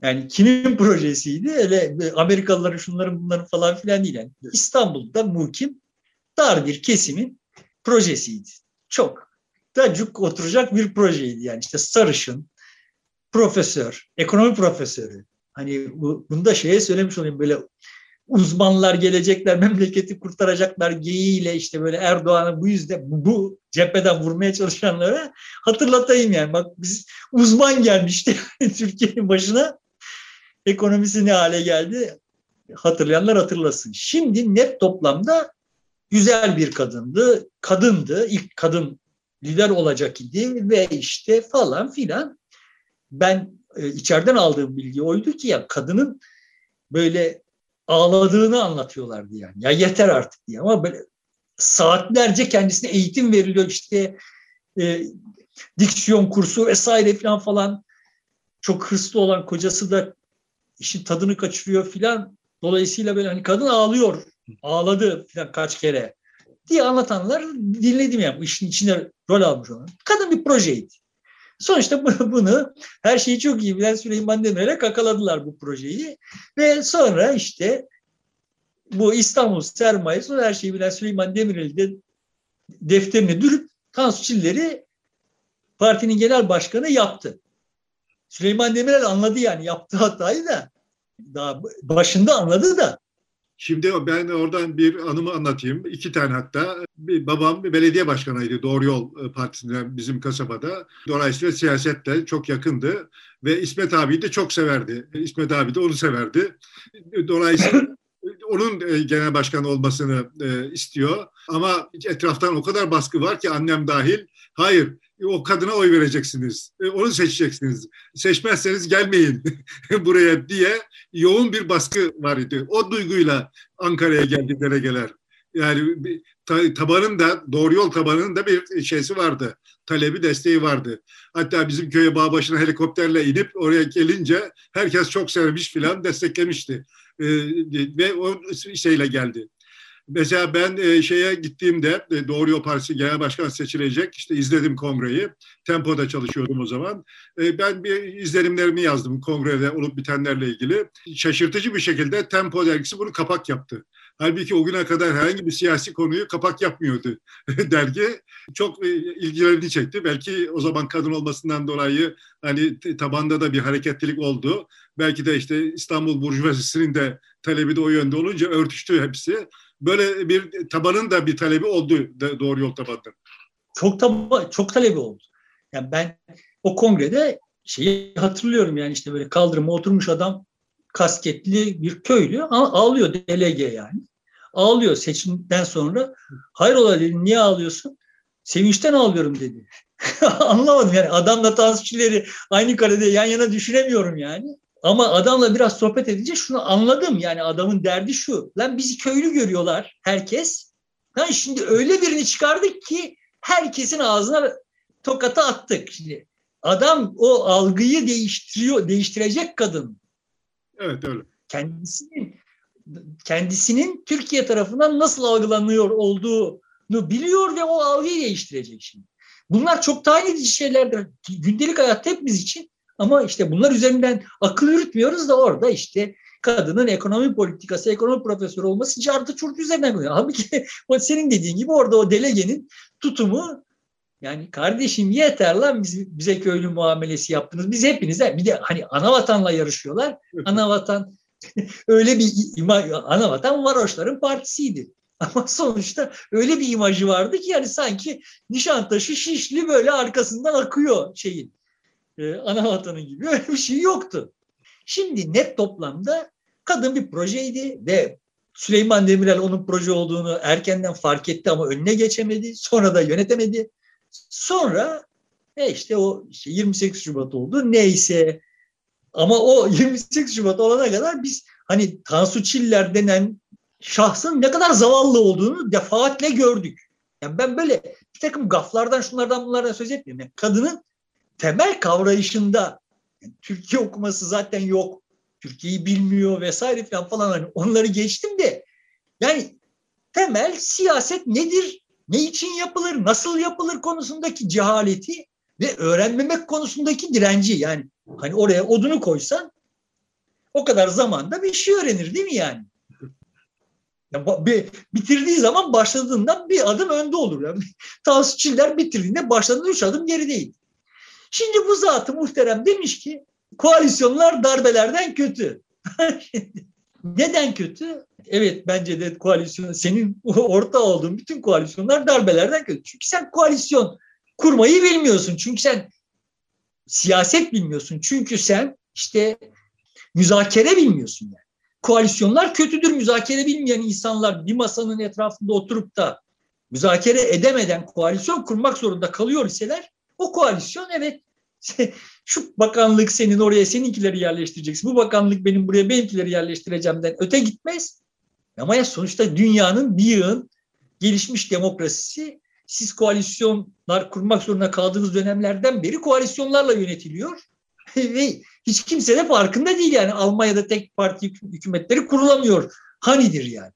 Yani kimin projesiydi? Öyle Amerikalıların şunların bunların falan filan değil. Yani İstanbul'da muhkim dar bir kesimin projesiydi. Çok tacuk oturacak bir projeydi yani. işte sarışın, profesör, ekonomi profesörü. Hani bu, bunu da şeye söylemiş olayım böyle uzmanlar gelecekler, memleketi kurtaracaklar geyiğiyle işte böyle Erdoğan'ı bu yüzden bu, bu cepheden vurmaya çalışanlara hatırlatayım yani. Bak biz uzman gelmişti Türkiye'nin başına. Ekonomisi ne hale geldi hatırlayanlar hatırlasın. Şimdi net toplamda güzel bir kadındı. Kadındı. ilk kadın lider olacak idi ve işte falan filan. Ben e, içeriden aldığım bilgi oydu ki ya kadının böyle ağladığını anlatıyorlardı yani. Ya yeter artık diye ama böyle saatlerce kendisine eğitim veriliyor işte e, diksiyon kursu vesaire falan falan. Çok hırslı olan kocası da işin tadını kaçırıyor filan. Dolayısıyla böyle hani kadın ağlıyor. Ağladı filan kaç kere diye anlatanlar dinledim yani. işin içine rol almış olan. Kadın bir projeydi. Sonuçta bunu her şeyi çok iyi bilen Süleyman Demirel'e kakaladılar bu projeyi. Ve sonra işte bu İstanbul sermayesi her şeyi bilen Süleyman Demirel de defterini dürüp Tansu Çiller'i partinin genel başkanı yaptı. Süleyman Demirel anladı yani yaptığı hatayı da daha başında anladı da Şimdi ben oradan bir anımı anlatayım. İki tane hatta. Bir, babam bir belediye başkanıydı Doğru Yol e, Partisi'nden bizim kasabada. Dolayısıyla siyasette çok yakındı. Ve İsmet abi de çok severdi. İsmet abi de onu severdi. Dolayısıyla onun e, genel başkan olmasını e, istiyor. Ama etraftan o kadar baskı var ki annem dahil. Hayır o kadına oy vereceksiniz. E, onu seçeceksiniz. Seçmezseniz gelmeyin buraya diye yoğun bir baskı var idi. O duyguyla Ankara'ya geldi delegeler. Yani tabanın da doğru yol tabanının da bir şeysi vardı. Talebi desteği vardı. Hatta bizim köye bağ başına helikopterle inip oraya gelince herkes çok sevmiş filan desteklemişti. Ee, ve o şeyle geldi. Mesela ben e, şeye gittiğimde e, Doğru Yol Partisi Genel Başkan seçilecek. İşte izledim kongreyi. Tempo'da çalışıyordum o zaman. E, ben bir izlenimlerimi yazdım kongrede olup bitenlerle ilgili. Şaşırtıcı bir şekilde Tempo dergisi bunu kapak yaptı. Halbuki o güne kadar herhangi bir siyasi konuyu kapak yapmıyordu dergi. Çok e, ilgilerini çekti. Belki o zaman kadın olmasından dolayı hani tabanda da bir hareketlilik oldu. Belki de işte İstanbul Burjuvazisi'nin de talebi de o yönde olunca örtüştü hepsi. Böyle bir tabanın da bir talebi oldu doğru yol tabanının. Çok taba, çok talebi oldu. Yani ben o kongrede şeyi hatırlıyorum yani işte böyle kaldırıma oturmuş adam kasketli bir köylü ağlıyor delege yani. Ağlıyor seçimden sonra. Hayrola dedi niye ağlıyorsun? Sevinçten ağlıyorum dedi. Anlamadım yani adamla tansçileri aynı karede yan yana düşünemiyorum yani. Ama adamla biraz sohbet edince şunu anladım. Yani adamın derdi şu. Lan bizi köylü görüyorlar herkes. Ha şimdi öyle birini çıkardık ki herkesin ağzına tokata attık. Şimdi adam o algıyı değiştiriyor, değiştirecek kadın. Evet öyle. Kendisinin kendisinin Türkiye tarafından nasıl algılanıyor olduğunu biliyor ve o algıyı değiştirecek şimdi. Bunlar çok tayin edici şeylerdir. Gündelik hayatta hepimiz için ama işte bunlar üzerinden akıl yürütmüyoruz da orada işte kadının ekonomi politikası, ekonomi profesörü olması cartı çurt üzerinden koyuyor. Halbuki o senin dediğin gibi orada o delegenin tutumu yani kardeşim yeter lan biz, bize köylü muamelesi yaptınız. Biz hepinize bir de hani ana vatanla yarışıyorlar. Ana vatan öyle bir ima, ana vatan varoşların partisiydi. Ama sonuçta öyle bir imajı vardı ki yani sanki Nişantaşı Şişli böyle arkasından akıyor şeyin. E, ana vatanın gibi öyle bir şey yoktu. Şimdi net toplamda kadın bir projeydi ve Süleyman Demirel onun proje olduğunu erkenden fark etti ama önüne geçemedi. Sonra da yönetemedi. Sonra e işte o işte 28 Şubat oldu. Neyse ama o 28 Şubat olana kadar biz hani Tansu Çiller denen şahsın ne kadar zavallı olduğunu defaatle gördük. Yani ben böyle bir takım gaflardan şunlardan bunlardan söz etmiyorum. Yani kadının temel kavrayışında yani Türkiye okuması zaten yok. Türkiye'yi bilmiyor vesaire falan falan hani onları geçtim de yani temel siyaset nedir? Ne için yapılır? Nasıl yapılır konusundaki cehaleti ve öğrenmemek konusundaki direnci yani hani oraya odunu koysan o kadar zamanda bir şey öğrenir değil mi yani? Ya, bir, bitirdiği zaman başladığından bir adım önde olur. Yani. Tansu bitirdiğinde başladığında üç adım geri değil. Şimdi bu zatı muhterem demiş ki koalisyonlar darbelerden kötü. Neden kötü? Evet bence de koalisyon senin orta olduğun bütün koalisyonlar darbelerden kötü. Çünkü sen koalisyon kurmayı bilmiyorsun. Çünkü sen siyaset bilmiyorsun. Çünkü sen işte müzakere bilmiyorsun yani. Koalisyonlar kötüdür. Müzakere bilmeyen insanlar bir masanın etrafında oturup da müzakere edemeden koalisyon kurmak zorunda kalıyor iseler o koalisyon evet şu bakanlık senin oraya seninkileri yerleştireceksin. Bu bakanlık benim buraya benimkileri yerleştireceğimden öte gitmez. Ama ya sonuçta dünyanın bir yığın gelişmiş demokrasisi siz koalisyonlar kurmak zorunda kaldığınız dönemlerden beri koalisyonlarla yönetiliyor. Ve hiç kimse de farkında değil yani Almanya'da tek parti hükümetleri kurulamıyor. Hanidir yani.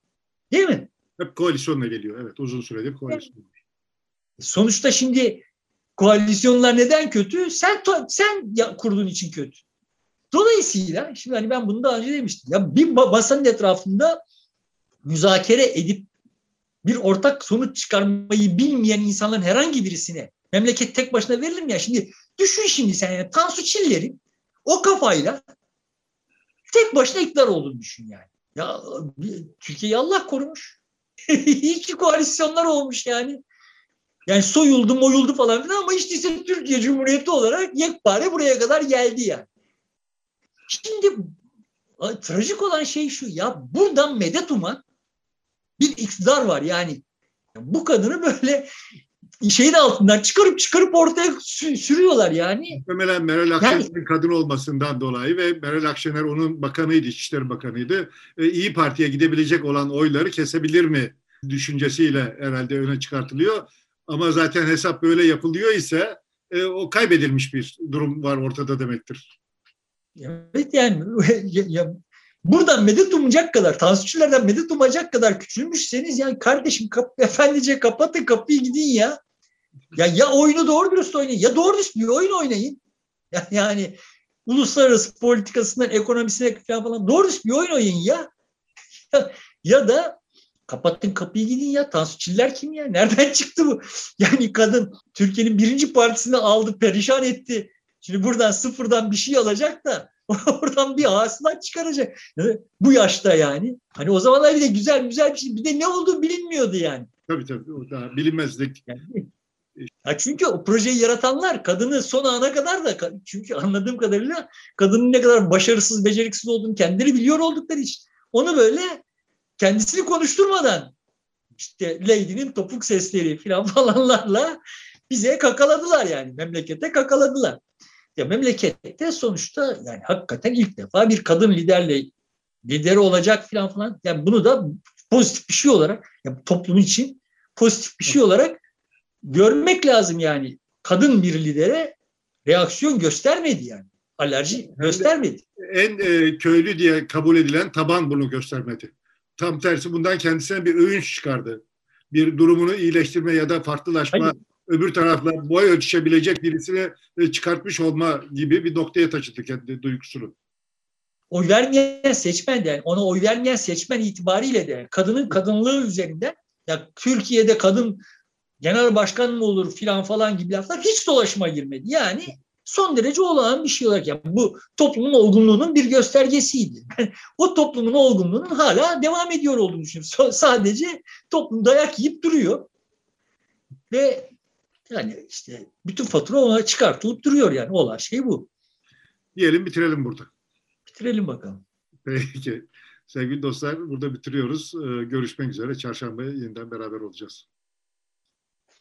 Değil mi? Hep koalisyonla geliyor. Evet uzun süredir koalisyon. Sonuçta şimdi koalisyonlar neden kötü? Sen sen kurduğun için kötü. Dolayısıyla şimdi hani ben bunu daha önce demiştim. Ya bir masanın etrafında müzakere edip bir ortak sonuç çıkarmayı bilmeyen insanların herhangi birisine memleket tek başına verilir mi ya? Şimdi düşün şimdi sen yani Tansu Çiller'in o kafayla tek başına iktidar olduğunu düşün yani. Ya Türkiye'yi Allah korumuş. Hiç koalisyonlar olmuş yani. Yani soyuldu moyuldu falan filan ama işte ise Türkiye Cumhuriyeti olarak yekpare buraya kadar geldi yani. Şimdi trajik olan şey şu ya buradan medet uman bir iktidar var yani. Bu kadını böyle şeyin altından çıkarıp çıkarıp ortaya sürüyorlar yani. Muhtemelen Meral Akşener'in yani, kadın olmasından dolayı ve Meral Akşener onun bakanıydı, İçişleri Bakanıydı. E, İyi Parti'ye gidebilecek olan oyları kesebilir mi düşüncesiyle herhalde öne çıkartılıyor. Ama zaten hesap böyle yapılıyor ise e, o kaybedilmiş bir durum var ortada demektir. Evet yani ya, buradan medet umacak kadar, Tansu medet umacak kadar küçülmüşseniz yani kardeşim kap, efendice kapatın kapıyı gidin ya. Ya ya oyunu doğru dürüst oynayın ya doğru dürüst bir oyun oynayın. Yani, yani uluslararası politikasından ekonomisine falan doğru dürüst bir oyun oynayın ya. Ya da kapatın kapıyı gidin ya. Tansu Çiller kim ya? Nereden çıktı bu? Yani kadın Türkiye'nin birinci partisini aldı, perişan etti. Şimdi buradan sıfırdan bir şey alacak da oradan bir hasılat çıkaracak. Bu yaşta yani. Hani o zamanlar bir de güzel güzel bir şey. Bir de ne olduğu bilinmiyordu yani. Tabii tabii. O da bilinmezlik. Yani, ya çünkü o projeyi yaratanlar kadını son ana kadar da çünkü anladığım kadarıyla kadının ne kadar başarısız, beceriksiz olduğunu kendileri biliyor oldukları için onu böyle kendisini konuşturmadan işte Lady'nin topuk sesleri falan falanlarla bize kakaladılar yani memlekete kakaladılar. Ya memlekette sonuçta yani hakikaten ilk defa bir kadın liderle lideri olacak falan falan. Yani bunu da pozitif bir şey olarak yani toplumun için pozitif bir şey olarak görmek lazım yani. Kadın bir lidere reaksiyon göstermedi yani. Alerji göstermedi. En e, köylü diye kabul edilen taban bunu göstermedi. Tam tersi bundan kendisine bir övünç çıkardı. Bir durumunu iyileştirme ya da farklılaşma Hayır öbür tarafla boy ölçüşebilecek birisini e, çıkartmış olma gibi bir noktaya taşıdı kendi duygusunu. Oy vermeyen seçmen de yani ona oy vermeyen seçmen itibariyle de kadının kadınlığı üzerinde ya Türkiye'de kadın genel başkan mı olur filan falan gibi laflar hiç dolaşıma girmedi. Yani son derece olağan bir şey olarak yani bu toplumun olgunluğunun bir göstergesiydi. Yani o toplumun olgunluğunun hala devam ediyor olduğunu düşünüyorum. Sadece toplum dayak yiyip duruyor. Ve yani işte bütün fatura ona çıkartılıp duruyor yani. Olan şey bu. Diyelim bitirelim burada. Bitirelim bakalım. Peki. Sevgili dostlar burada bitiriyoruz. Ee, görüşmek üzere. Çarşamba yeniden beraber olacağız.